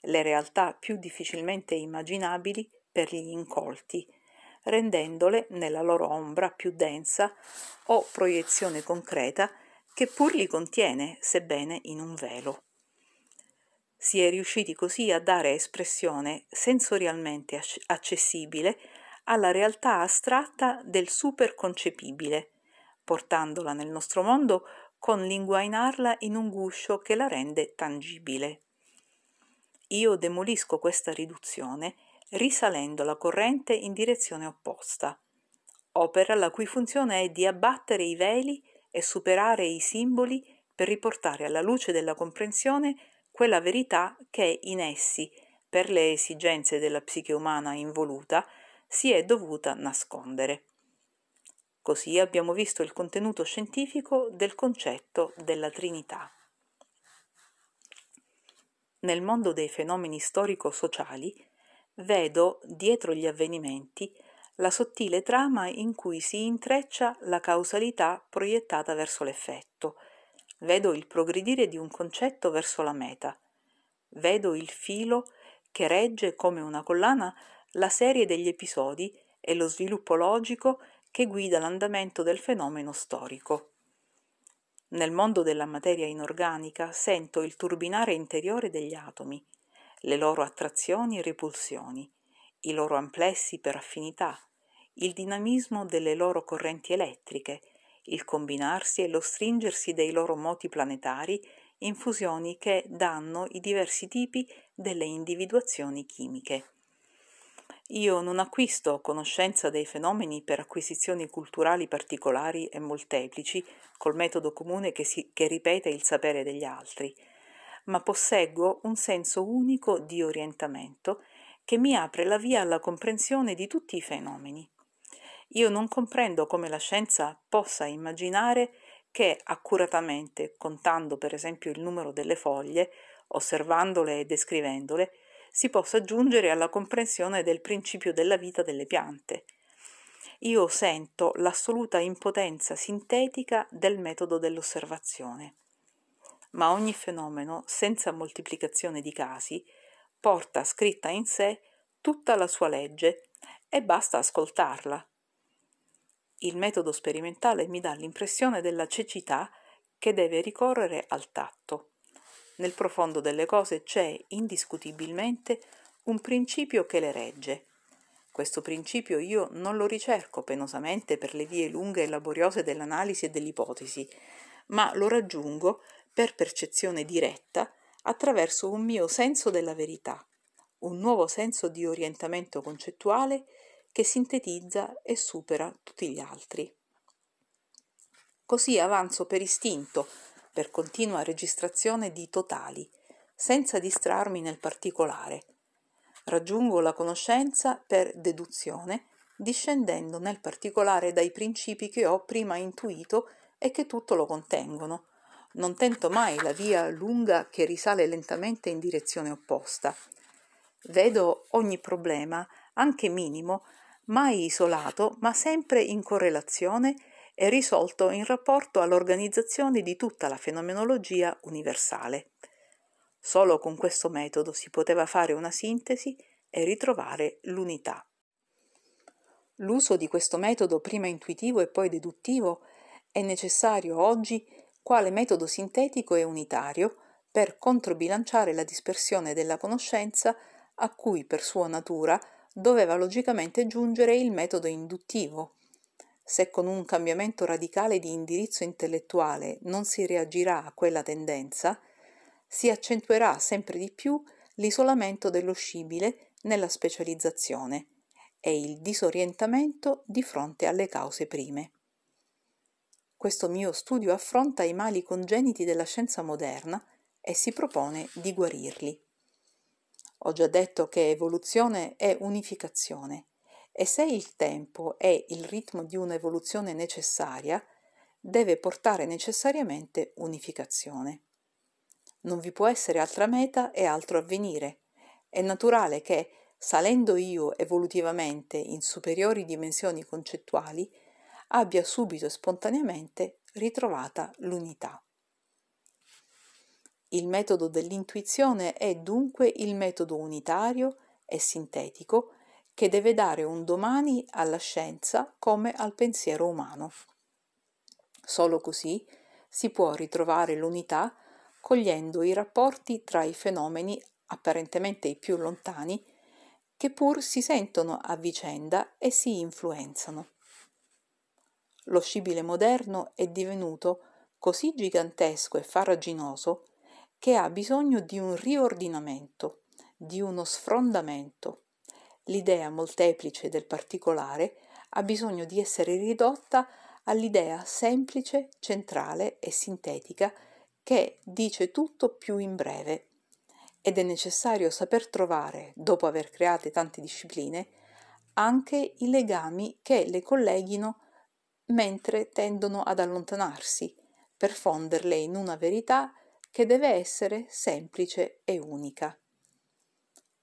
le realtà più difficilmente immaginabili per gli incolti, rendendole nella loro ombra più densa o proiezione concreta che pur li contiene, sebbene in un velo. Si è riusciti così a dare espressione sensorialmente accessibile alla realtà astratta del superconcepibile, portandola nel nostro mondo con l'inguainarla in un guscio che la rende tangibile. Io demolisco questa riduzione risalendo la corrente in direzione opposta, opera la cui funzione è di abbattere i veli e superare i simboli per riportare alla luce della comprensione quella verità che in essi, per le esigenze della psiche umana involuta, si è dovuta nascondere. Così abbiamo visto il contenuto scientifico del concetto della Trinità. Nel mondo dei fenomeni storico-sociali vedo, dietro gli avvenimenti, la sottile trama in cui si intreccia la causalità proiettata verso l'effetto. Vedo il progredire di un concetto verso la meta. Vedo il filo che regge come una collana la serie degli episodi e lo sviluppo logico che guida l'andamento del fenomeno storico. Nel mondo della materia inorganica sento il turbinare interiore degli atomi, le loro attrazioni e repulsioni, i loro amplessi per affinità, il dinamismo delle loro correnti elettriche, il combinarsi e lo stringersi dei loro moti planetari in fusioni che danno i diversi tipi delle individuazioni chimiche. Io non acquisto conoscenza dei fenomeni per acquisizioni culturali particolari e molteplici col metodo comune che, si, che ripete il sapere degli altri, ma posseggo un senso unico di orientamento che mi apre la via alla comprensione di tutti i fenomeni. Io non comprendo come la scienza possa immaginare che accuratamente, contando per esempio il numero delle foglie, osservandole e descrivendole, si possa giungere alla comprensione del principio della vita delle piante. Io sento l'assoluta impotenza sintetica del metodo dell'osservazione. Ma ogni fenomeno, senza moltiplicazione di casi, porta scritta in sé tutta la sua legge e basta ascoltarla il metodo sperimentale mi dà l'impressione della cecità che deve ricorrere al tatto. Nel profondo delle cose c'è indiscutibilmente un principio che le regge. Questo principio io non lo ricerco penosamente per le vie lunghe e laboriose dell'analisi e dell'ipotesi, ma lo raggiungo per percezione diretta attraverso un mio senso della verità, un nuovo senso di orientamento concettuale che sintetizza e supera tutti gli altri. Così avanzo per istinto, per continua registrazione di totali, senza distrarmi nel particolare. Raggiungo la conoscenza per deduzione, discendendo nel particolare dai principi che ho prima intuito e che tutto lo contengono. Non tento mai la via lunga che risale lentamente in direzione opposta. Vedo ogni problema, anche minimo, mai isolato, ma sempre in correlazione e risolto in rapporto all'organizzazione di tutta la fenomenologia universale. Solo con questo metodo si poteva fare una sintesi e ritrovare l'unità. L'uso di questo metodo prima intuitivo e poi deduttivo è necessario oggi quale metodo sintetico e unitario per controbilanciare la dispersione della conoscenza a cui per sua natura doveva logicamente giungere il metodo induttivo. Se con un cambiamento radicale di indirizzo intellettuale non si reagirà a quella tendenza, si accentuerà sempre di più l'isolamento dello scibile nella specializzazione e il disorientamento di fronte alle cause prime. Questo mio studio affronta i mali congeniti della scienza moderna e si propone di guarirli. Ho già detto che evoluzione è unificazione e se il tempo è il ritmo di un'evoluzione necessaria, deve portare necessariamente unificazione. Non vi può essere altra meta e altro avvenire. È naturale che, salendo io evolutivamente in superiori dimensioni concettuali, abbia subito e spontaneamente ritrovata l'unità. Il metodo dell'intuizione è dunque il metodo unitario e sintetico che deve dare un domani alla scienza come al pensiero umano. Solo così si può ritrovare l'unità cogliendo i rapporti tra i fenomeni apparentemente i più lontani che pur si sentono a vicenda e si influenzano. Lo scibile moderno è divenuto così gigantesco e farraginoso che ha bisogno di un riordinamento, di uno sfrondamento. L'idea molteplice del particolare ha bisogno di essere ridotta all'idea semplice, centrale e sintetica che dice tutto più in breve. Ed è necessario saper trovare, dopo aver create tante discipline, anche i legami che le colleghino mentre tendono ad allontanarsi, per fonderle in una verità che deve essere semplice e unica.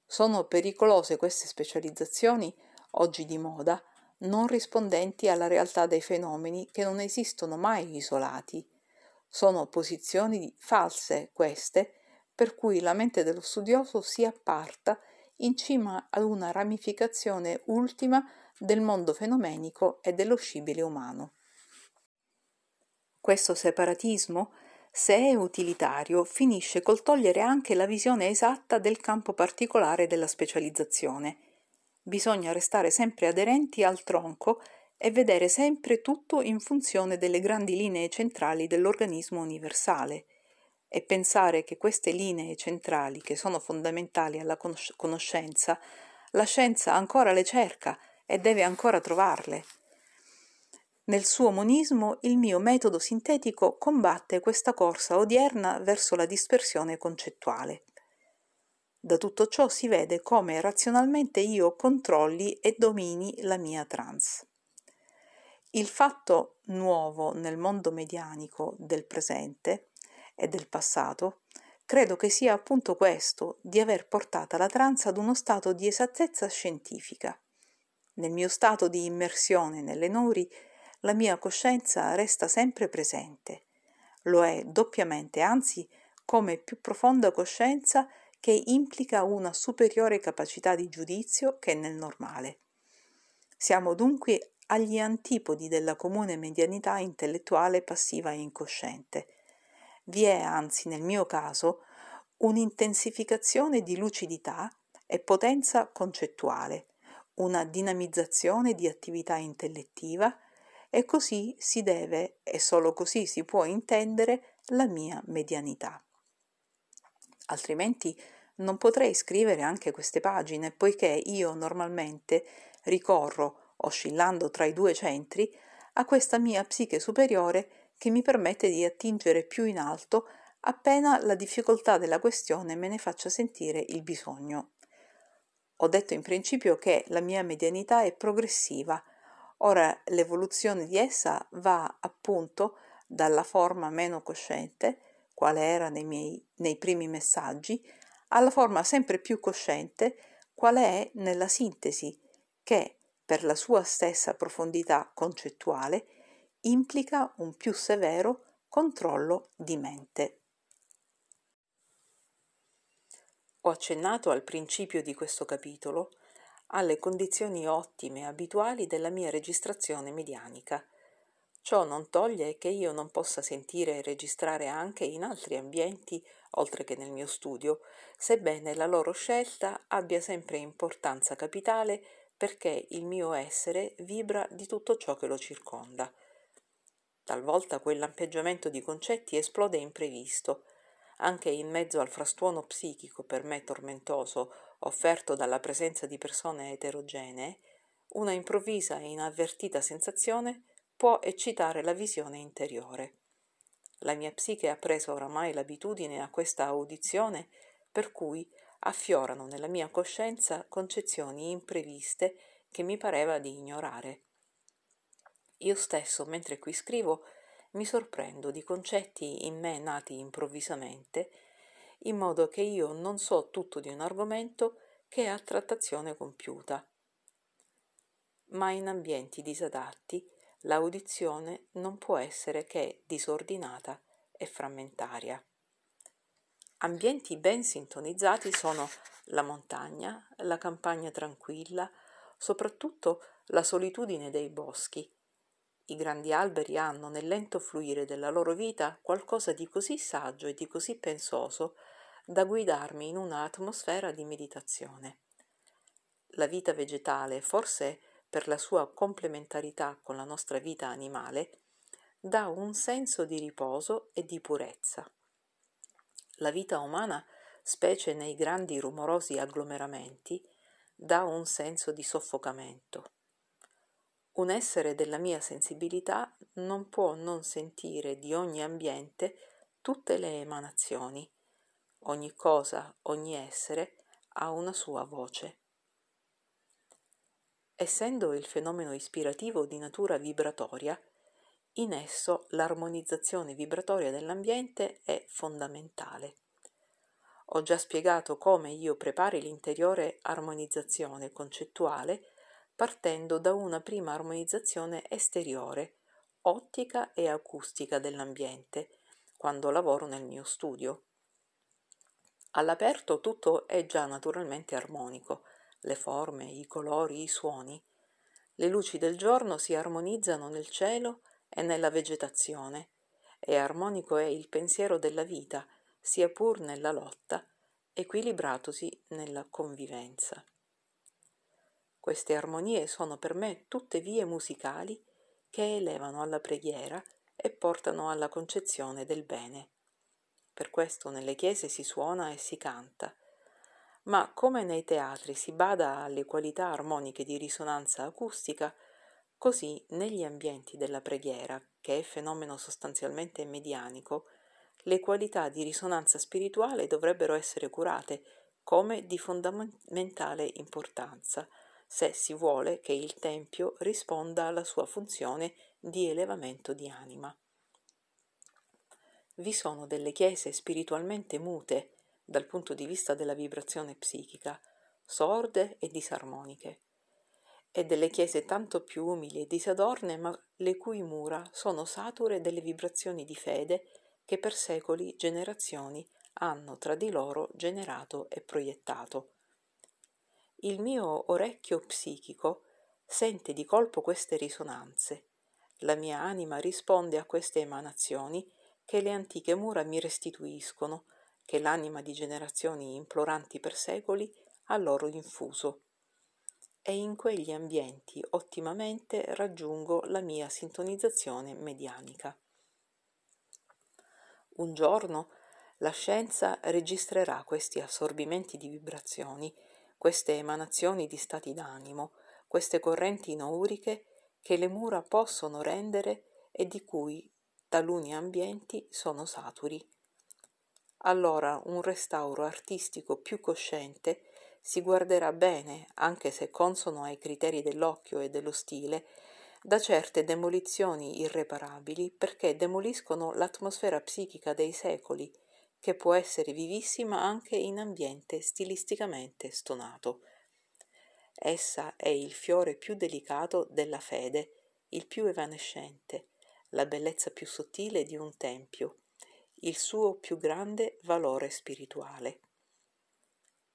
Sono pericolose queste specializzazioni, oggi di moda, non rispondenti alla realtà dei fenomeni che non esistono mai isolati. Sono posizioni false queste, per cui la mente dello studioso si apparta in cima ad una ramificazione ultima del mondo fenomenico e dello scibile umano. Questo separatismo se è utilitario, finisce col togliere anche la visione esatta del campo particolare della specializzazione. Bisogna restare sempre aderenti al tronco e vedere sempre tutto in funzione delle grandi linee centrali dell'organismo universale e pensare che queste linee centrali, che sono fondamentali alla conoscenza, la scienza ancora le cerca e deve ancora trovarle. Nel suo monismo il mio metodo sintetico combatte questa corsa odierna verso la dispersione concettuale. Da tutto ciò si vede come razionalmente io controlli e domini la mia trans. Il fatto nuovo nel mondo medianico del presente e del passato credo che sia appunto questo di aver portata la trans ad uno stato di esattezza scientifica. Nel mio stato di immersione nelle nori la mia coscienza resta sempre presente. Lo è doppiamente, anzi come più profonda coscienza che implica una superiore capacità di giudizio che nel normale. Siamo dunque agli antipodi della comune medianità intellettuale passiva e incosciente. Vi è anzi nel mio caso un'intensificazione di lucidità e potenza concettuale, una dinamizzazione di attività intellettiva e così si deve e solo così si può intendere la mia medianità. Altrimenti non potrei scrivere anche queste pagine, poiché io normalmente ricorro, oscillando tra i due centri, a questa mia psiche superiore che mi permette di attingere più in alto appena la difficoltà della questione me ne faccia sentire il bisogno. Ho detto in principio che la mia medianità è progressiva, Ora l'evoluzione di essa va appunto dalla forma meno cosciente, quale era nei, miei, nei primi messaggi, alla forma sempre più cosciente, quale è nella sintesi, che per la sua stessa profondità concettuale implica un più severo controllo di mente. Ho accennato al principio di questo capitolo alle condizioni ottime e abituali della mia registrazione medianica. Ciò non toglie che io non possa sentire e registrare anche in altri ambienti, oltre che nel mio studio, sebbene la loro scelta abbia sempre importanza capitale perché il mio essere vibra di tutto ciò che lo circonda. Talvolta quell'ampeggiamento di concetti esplode imprevisto, anche in mezzo al frastuono psichico per me tormentoso offerto dalla presenza di persone eterogenee, una improvvisa e inavvertita sensazione può eccitare la visione interiore. La mia psiche ha preso oramai l'abitudine a questa audizione, per cui affiorano nella mia coscienza concezioni impreviste che mi pareva di ignorare. Io stesso, mentre qui scrivo, mi sorprendo di concetti in me nati improvvisamente, in modo che io non so tutto di un argomento che ha trattazione compiuta. Ma in ambienti disadatti l'audizione non può essere che disordinata e frammentaria. Ambienti ben sintonizzati sono la montagna, la campagna tranquilla, soprattutto la solitudine dei boschi, i grandi alberi hanno nel lento fluire della loro vita qualcosa di così saggio e di così pensoso da guidarmi in una atmosfera di meditazione. La vita vegetale, forse per la sua complementarità con la nostra vita animale, dà un senso di riposo e di purezza. La vita umana, specie nei grandi rumorosi agglomeramenti, dà un senso di soffocamento. Un essere della mia sensibilità non può non sentire di ogni ambiente tutte le emanazioni. Ogni cosa, ogni essere ha una sua voce. Essendo il fenomeno ispirativo di natura vibratoria, in esso l'armonizzazione vibratoria dell'ambiente è fondamentale. Ho già spiegato come io prepari l'interiore armonizzazione concettuale partendo da una prima armonizzazione esteriore, ottica e acustica dell'ambiente, quando lavoro nel mio studio. All'aperto tutto è già naturalmente armonico, le forme, i colori, i suoni. Le luci del giorno si armonizzano nel cielo e nella vegetazione, e armonico è il pensiero della vita, sia pur nella lotta, equilibratosi nella convivenza. Queste armonie sono per me tutte vie musicali che elevano alla preghiera e portano alla concezione del bene. Per questo nelle chiese si suona e si canta, ma come nei teatri si bada alle qualità armoniche di risonanza acustica, così negli ambienti della preghiera, che è fenomeno sostanzialmente medianico, le qualità di risonanza spirituale dovrebbero essere curate come di fondamentale importanza, se si vuole che il Tempio risponda alla sua funzione di elevamento di anima. Vi sono delle chiese spiritualmente mute dal punto di vista della vibrazione psichica, sorde e disarmoniche, e delle chiese tanto più umili e disadorne, ma le cui mura sono sature delle vibrazioni di fede che per secoli, generazioni, hanno tra di loro generato e proiettato il mio orecchio psichico sente di colpo queste risonanze. La mia anima risponde a queste emanazioni che le antiche mura mi restituiscono, che l'anima di generazioni imploranti per secoli ha loro infuso. E in quegli ambienti ottimamente raggiungo la mia sintonizzazione medianica. Un giorno la scienza registrerà questi assorbimenti di vibrazioni queste emanazioni di stati d'animo, queste correnti nouriche che le mura possono rendere e di cui taluni ambienti sono saturi. Allora un restauro artistico più cosciente si guarderà bene, anche se consono ai criteri dell'occhio e dello stile, da certe demolizioni irreparabili perché demoliscono l'atmosfera psichica dei secoli che può essere vivissima anche in ambiente stilisticamente stonato. Essa è il fiore più delicato della fede, il più evanescente, la bellezza più sottile di un tempio, il suo più grande valore spirituale.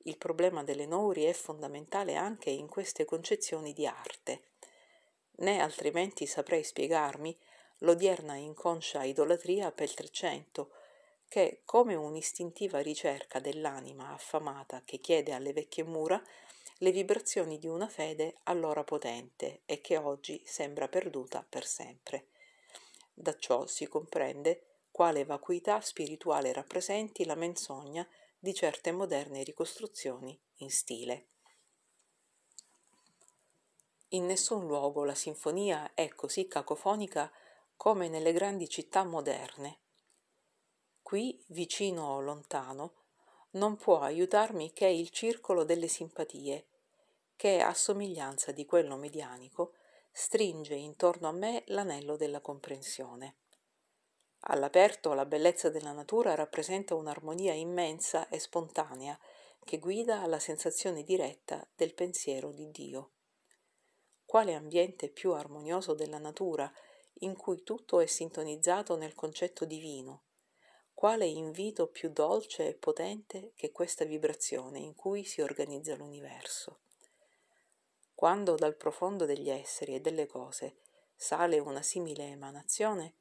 Il problema delle Nouri è fondamentale anche in queste concezioni di arte. Né altrimenti saprei spiegarmi l'odierna inconscia idolatria per Trecento, che, come un'istintiva ricerca dell'anima affamata che chiede alle vecchie mura le vibrazioni di una fede allora potente e che oggi sembra perduta per sempre. Da ciò si comprende quale vacuità spirituale rappresenti la menzogna di certe moderne ricostruzioni in stile. In nessun luogo la sinfonia è così cacofonica come nelle grandi città moderne, qui vicino o lontano, non può aiutarmi che il circolo delle simpatie, che a somiglianza di quello medianico stringe intorno a me l'anello della comprensione. All'aperto la bellezza della natura rappresenta un'armonia immensa e spontanea che guida alla sensazione diretta del pensiero di Dio. Quale ambiente più armonioso della natura in cui tutto è sintonizzato nel concetto divino, quale invito più dolce e potente che questa vibrazione in cui si organizza l'universo? Quando dal profondo degli esseri e delle cose sale una simile emanazione,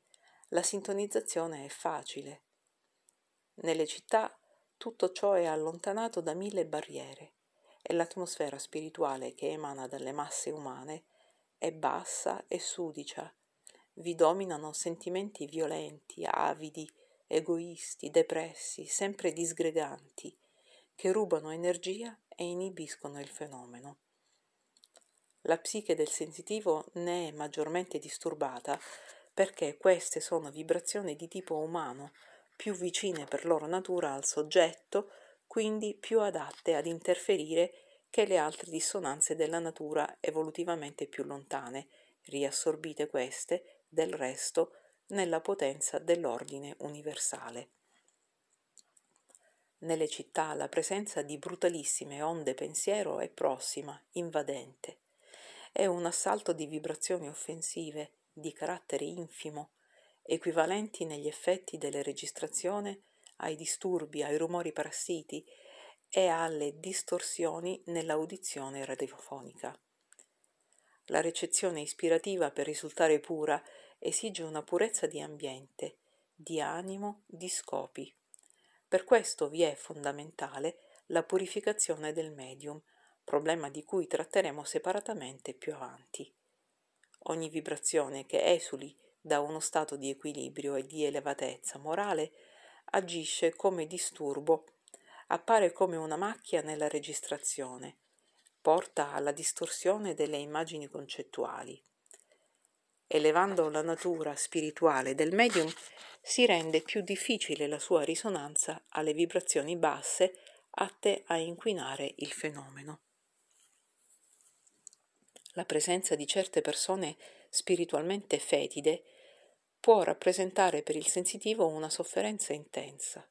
la sintonizzazione è facile. Nelle città tutto ciò è allontanato da mille barriere e l'atmosfera spirituale che emana dalle masse umane è bassa e sudicia, vi dominano sentimenti violenti, avidi, egoisti, depressi, sempre disgreganti, che rubano energia e inibiscono il fenomeno. La psiche del sensitivo ne è maggiormente disturbata perché queste sono vibrazioni di tipo umano, più vicine per loro natura al soggetto, quindi più adatte ad interferire che le altre dissonanze della natura evolutivamente più lontane, riassorbite queste, del resto, nella potenza dell'ordine universale. Nelle città la presenza di brutalissime onde pensiero è prossima, invadente. È un assalto di vibrazioni offensive, di carattere infimo, equivalenti negli effetti delle registrazioni ai disturbi, ai rumori parassiti e alle distorsioni nell'audizione radiofonica. La recezione ispirativa per risultare pura esige una purezza di ambiente, di animo, di scopi. Per questo vi è fondamentale la purificazione del medium, problema di cui tratteremo separatamente più avanti. Ogni vibrazione che esuli da uno stato di equilibrio e di elevatezza morale agisce come disturbo, appare come una macchia nella registrazione, porta alla distorsione delle immagini concettuali elevando la natura spirituale del medium, si rende più difficile la sua risonanza alle vibrazioni basse atte a inquinare il fenomeno. La presenza di certe persone spiritualmente fetide può rappresentare per il sensitivo una sofferenza intensa.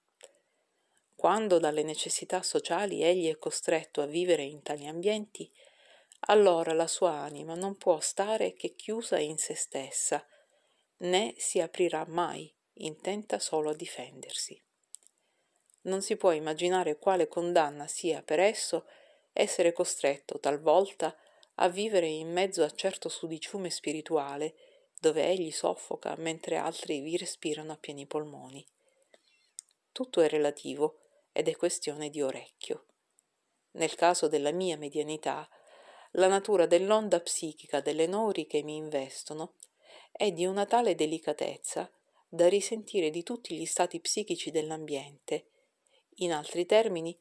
Quando dalle necessità sociali egli è costretto a vivere in tali ambienti, allora la sua anima non può stare che chiusa in se stessa, né si aprirà mai, intenta solo a difendersi. Non si può immaginare quale condanna sia per esso essere costretto talvolta a vivere in mezzo a certo sudiciume spirituale dove egli soffoca mentre altri vi respirano a pieni polmoni. Tutto è relativo ed è questione di orecchio. Nel caso della mia medianità, la natura dell'onda psichica delle nori che mi investono è di una tale delicatezza da risentire di tutti gli stati psichici dell'ambiente, in altri termini,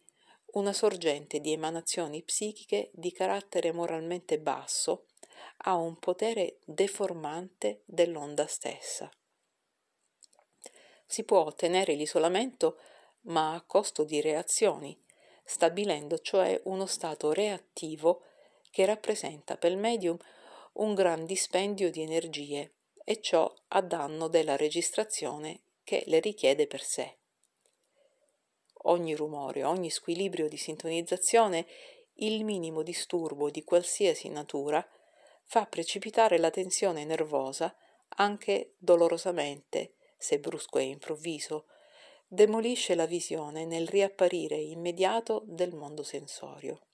una sorgente di emanazioni psichiche di carattere moralmente basso ha un potere deformante dell'onda stessa. Si può ottenere l'isolamento ma a costo di reazioni, stabilendo cioè uno stato reattivo che rappresenta per il medium un gran dispendio di energie e ciò a danno della registrazione che le richiede per sé. Ogni rumore, ogni squilibrio di sintonizzazione, il minimo disturbo di qualsiasi natura fa precipitare la tensione nervosa anche dolorosamente, se brusco e improvviso, demolisce la visione nel riapparire immediato del mondo sensorio.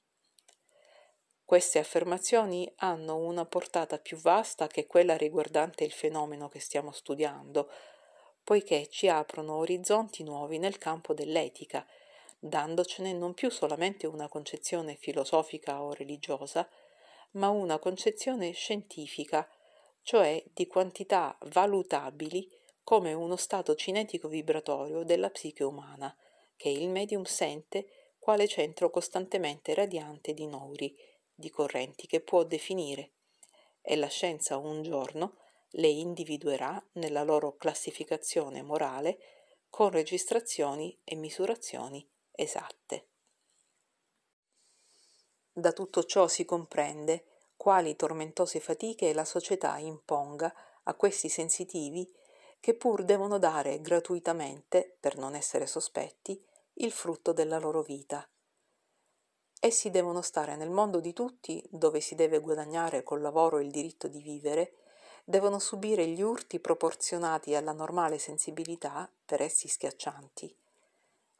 Queste affermazioni hanno una portata più vasta che quella riguardante il fenomeno che stiamo studiando, poiché ci aprono orizzonti nuovi nel campo dell'etica, dandocene non più solamente una concezione filosofica o religiosa, ma una concezione scientifica, cioè di quantità valutabili come uno stato cinetico vibratorio della psiche umana, che il medium sente quale centro costantemente radiante di Nouri, di correnti che può definire e la scienza un giorno le individuerà nella loro classificazione morale con registrazioni e misurazioni esatte. Da tutto ciò si comprende quali tormentose fatiche la società imponga a questi sensitivi che pur devono dare gratuitamente, per non essere sospetti, il frutto della loro vita Essi devono stare nel mondo di tutti, dove si deve guadagnare col lavoro il diritto di vivere, devono subire gli urti proporzionati alla normale sensibilità, per essi schiaccianti.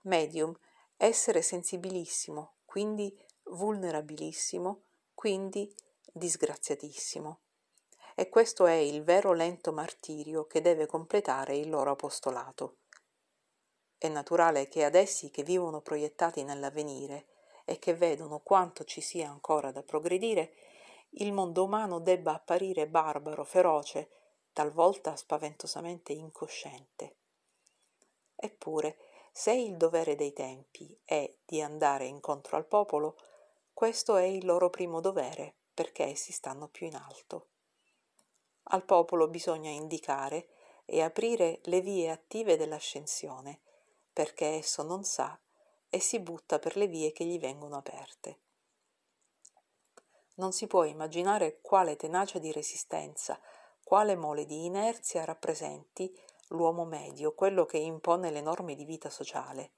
Medium, essere sensibilissimo, quindi vulnerabilissimo, quindi disgraziatissimo. E questo è il vero lento martirio che deve completare il loro apostolato. È naturale che ad essi che vivono proiettati nell'avvenire, e che vedono quanto ci sia ancora da progredire, il mondo umano debba apparire barbaro, feroce, talvolta spaventosamente incosciente. Eppure, se il dovere dei tempi è di andare incontro al popolo, questo è il loro primo dovere, perché essi stanno più in alto. Al popolo bisogna indicare e aprire le vie attive dell'ascensione, perché esso non sa e si butta per le vie che gli vengono aperte. Non si può immaginare quale tenacia di resistenza, quale mole di inerzia rappresenti l'uomo medio, quello che impone le norme di vita sociale.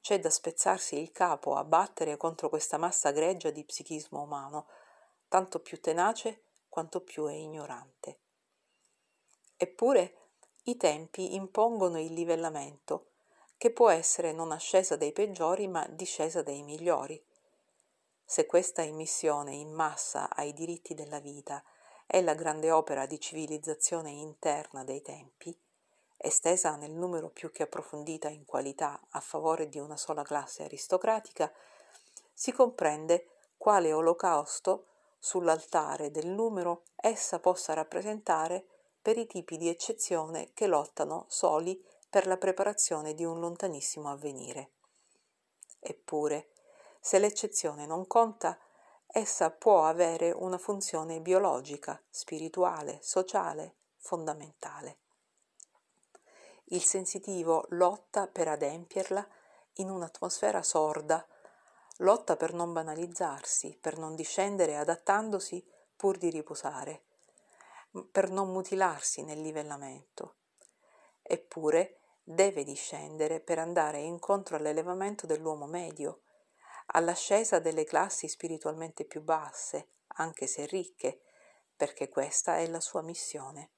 C'è da spezzarsi il capo a battere contro questa massa greggia di psichismo umano, tanto più tenace quanto più è ignorante. Eppure i tempi impongono il livellamento, che può essere non ascesa dei peggiori ma discesa dei migliori. Se questa immissione in massa ai diritti della vita è la grande opera di civilizzazione interna dei tempi, estesa nel numero più che approfondita in qualità a favore di una sola classe aristocratica, si comprende quale olocausto sull'altare del numero essa possa rappresentare per i tipi di eccezione che lottano soli per la preparazione di un lontanissimo avvenire. Eppure, se l'eccezione non conta, essa può avere una funzione biologica, spirituale, sociale, fondamentale. Il sensitivo lotta per adempierla in un'atmosfera sorda, lotta per non banalizzarsi, per non discendere adattandosi pur di riposare, per non mutilarsi nel livellamento. Eppure deve discendere per andare incontro all'elevamento dell'uomo medio, all'ascesa delle classi spiritualmente più basse, anche se ricche, perché questa è la sua missione.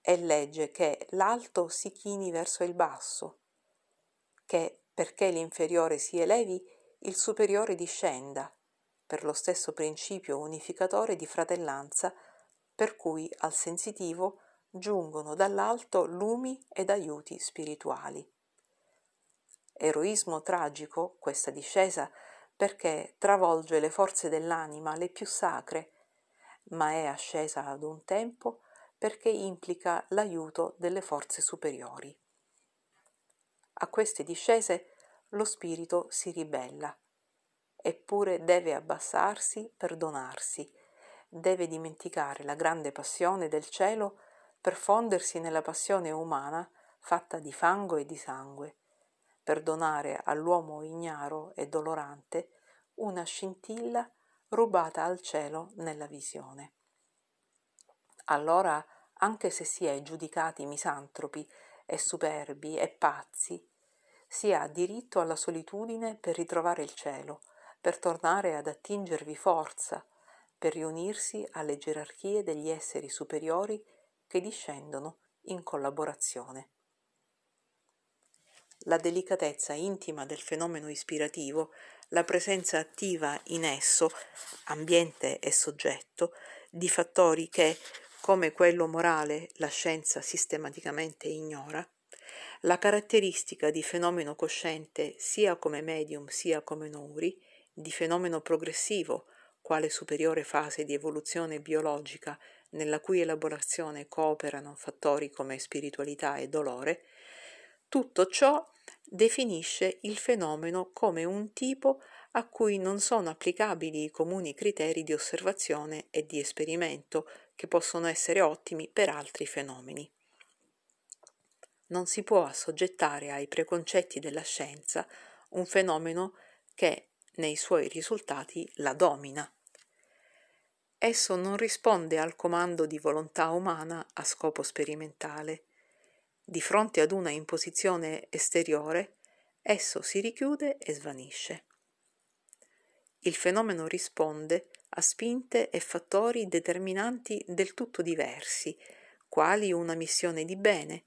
È legge che l'alto si chini verso il basso, che perché l'inferiore si elevi, il superiore discenda, per lo stesso principio unificatore di fratellanza per cui al sensitivo giungono dall'alto lumi ed aiuti spirituali eroismo tragico questa discesa perché travolge le forze dell'anima le più sacre, ma è ascesa ad un tempo perché implica l'aiuto delle forze superiori. A queste discese lo spirito si ribella, eppure deve abbassarsi per donarsi, deve dimenticare la grande passione del cielo per fondersi nella passione umana fatta di fango e di sangue per donare all'uomo ignaro e dolorante una scintilla rubata al cielo nella visione. Allora, anche se si è giudicati misantropi e superbi e pazzi, si ha diritto alla solitudine per ritrovare il cielo, per tornare ad attingervi forza, per riunirsi alle gerarchie degli esseri superiori che discendono in collaborazione. La delicatezza intima del fenomeno ispirativo, la presenza attiva in esso, ambiente e soggetto, di fattori che, come quello morale, la scienza sistematicamente ignora, la caratteristica di fenomeno cosciente sia come medium sia come nouri, di fenomeno progressivo, quale superiore fase di evoluzione biologica nella cui elaborazione cooperano fattori come spiritualità e dolore, tutto ciò definisce il fenomeno come un tipo a cui non sono applicabili i comuni criteri di osservazione e di esperimento che possono essere ottimi per altri fenomeni. Non si può assoggettare ai preconcetti della scienza un fenomeno che nei suoi risultati la domina. Esso non risponde al comando di volontà umana a scopo sperimentale, di fronte ad una imposizione esteriore, esso si richiude e svanisce. Il fenomeno risponde a spinte e fattori determinanti del tutto diversi, quali una missione di bene,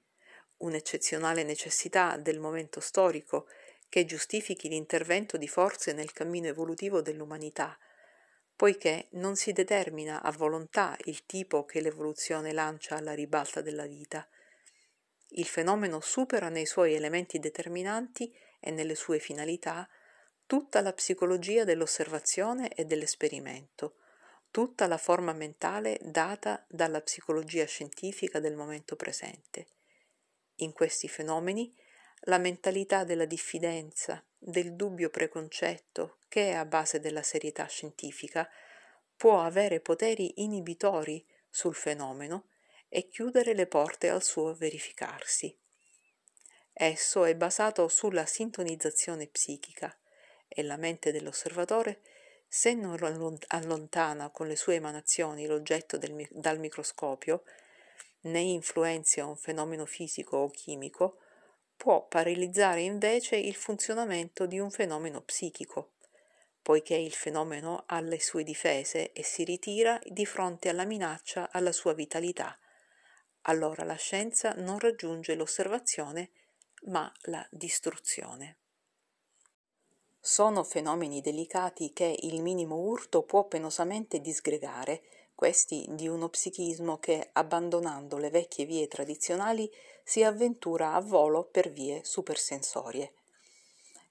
un'eccezionale necessità del momento storico che giustifichi l'intervento di forze nel cammino evolutivo dell'umanità, poiché non si determina a volontà il tipo che l'evoluzione lancia alla ribalta della vita, il fenomeno supera nei suoi elementi determinanti e nelle sue finalità tutta la psicologia dell'osservazione e dell'esperimento, tutta la forma mentale data dalla psicologia scientifica del momento presente. In questi fenomeni la mentalità della diffidenza, del dubbio preconcetto che è a base della serietà scientifica, può avere poteri inibitori sul fenomeno e chiudere le porte al suo verificarsi. Esso è basato sulla sintonizzazione psichica e la mente dell'osservatore, se non allontana con le sue emanazioni l'oggetto del, dal microscopio, né influenzia un fenomeno fisico o chimico, può paralizzare invece il funzionamento di un fenomeno psichico, poiché il fenomeno ha le sue difese e si ritira di fronte alla minaccia alla sua vitalità. Allora la scienza non raggiunge l'osservazione, ma la distruzione. Sono fenomeni delicati che il minimo urto può penosamente disgregare, questi di uno psichismo che, abbandonando le vecchie vie tradizionali, si avventura a volo per vie supersensorie.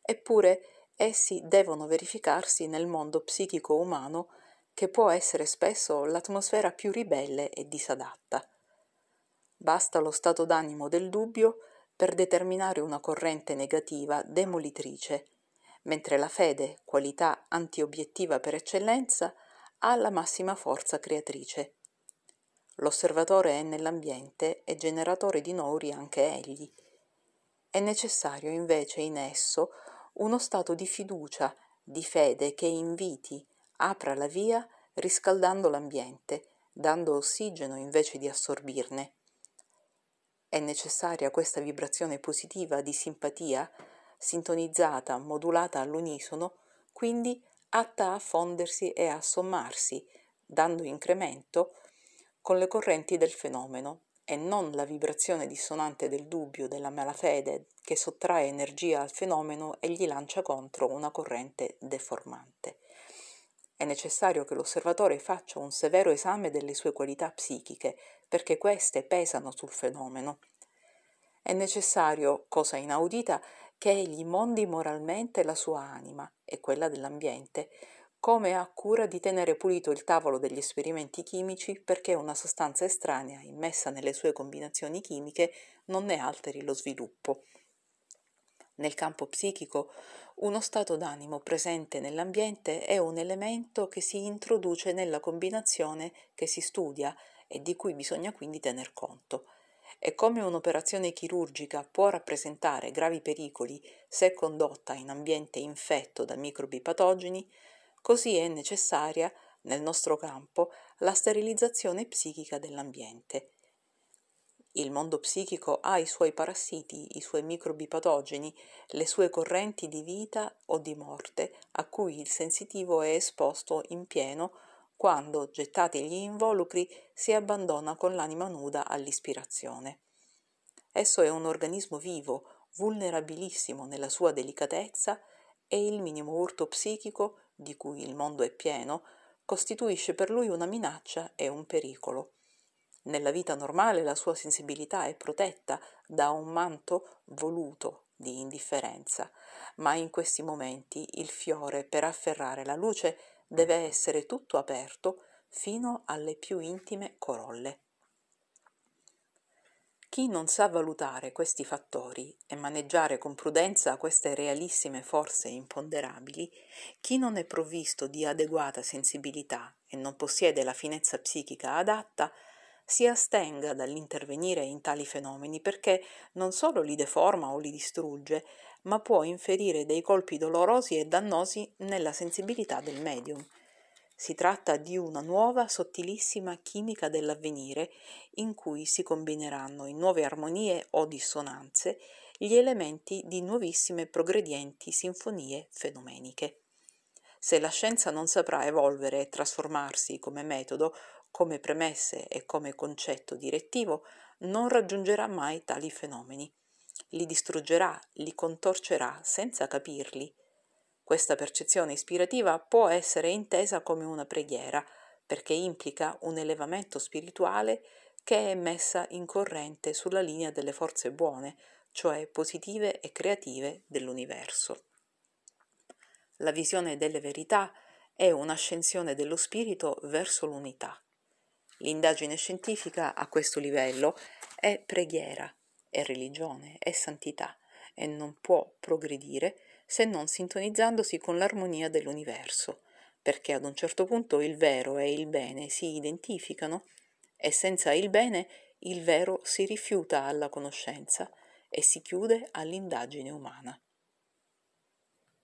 Eppure essi devono verificarsi nel mondo psichico umano che può essere spesso l'atmosfera più ribelle e disadatta. Basta lo stato d'animo del dubbio per determinare una corrente negativa demolitrice mentre la fede, qualità antiobiettiva per eccellenza, ha la massima forza creatrice. L'osservatore è nell'ambiente e generatore di nouri anche egli. È necessario invece in esso uno stato di fiducia, di fede che inviti, apra la via riscaldando l'ambiente, dando ossigeno invece di assorbirne. È necessaria questa vibrazione positiva di simpatia sintonizzata, modulata all'unisono, quindi atta a fondersi e a sommarsi, dando incremento con le correnti del fenomeno e non la vibrazione dissonante del dubbio, della malafede, che sottrae energia al fenomeno e gli lancia contro una corrente deformante. È necessario che l'osservatore faccia un severo esame delle sue qualità psichiche, perché queste pesano sul fenomeno. È necessario, cosa inaudita, che egli mondi moralmente la sua anima e quella dell'ambiente, come ha cura di tenere pulito il tavolo degli esperimenti chimici perché una sostanza estranea immessa nelle sue combinazioni chimiche non ne alteri lo sviluppo. Nel campo psichico, uno stato d'animo presente nell'ambiente è un elemento che si introduce nella combinazione che si studia e di cui bisogna quindi tener conto e come un'operazione chirurgica può rappresentare gravi pericoli se condotta in ambiente infetto da microbi patogeni, così è necessaria, nel nostro campo, la sterilizzazione psichica dell'ambiente. Il mondo psichico ha i suoi parassiti, i suoi microbi patogeni, le sue correnti di vita o di morte a cui il sensitivo è esposto in pieno quando, gettati gli involucri, si abbandona con l'anima nuda all'ispirazione. Esso è un organismo vivo, vulnerabilissimo nella sua delicatezza e il minimo urto psichico, di cui il mondo è pieno, costituisce per lui una minaccia e un pericolo. Nella vita normale la sua sensibilità è protetta da un manto voluto di indifferenza, ma in questi momenti il fiore per afferrare la luce deve essere tutto aperto fino alle più intime corolle. Chi non sa valutare questi fattori e maneggiare con prudenza queste realissime forze imponderabili, chi non è provvisto di adeguata sensibilità e non possiede la finezza psichica adatta, si astenga dall'intervenire in tali fenomeni perché non solo li deforma o li distrugge, ma può inferire dei colpi dolorosi e dannosi nella sensibilità del medium. Si tratta di una nuova sottilissima chimica dell'avvenire in cui si combineranno in nuove armonie o dissonanze gli elementi di nuovissime progredienti sinfonie fenomeniche. Se la scienza non saprà evolvere e trasformarsi come metodo, come premesse e come concetto direttivo, non raggiungerà mai tali fenomeni li distruggerà, li contorcerà senza capirli. Questa percezione ispirativa può essere intesa come una preghiera, perché implica un elevamento spirituale che è messa in corrente sulla linea delle forze buone, cioè positive e creative dell'universo. La visione delle verità è un'ascensione dello spirito verso l'unità. L'indagine scientifica a questo livello è preghiera, è religione, è santità e non può progredire se non sintonizzandosi con l'armonia dell'universo, perché ad un certo punto il vero e il bene si identificano e senza il bene il vero si rifiuta alla conoscenza e si chiude all'indagine umana.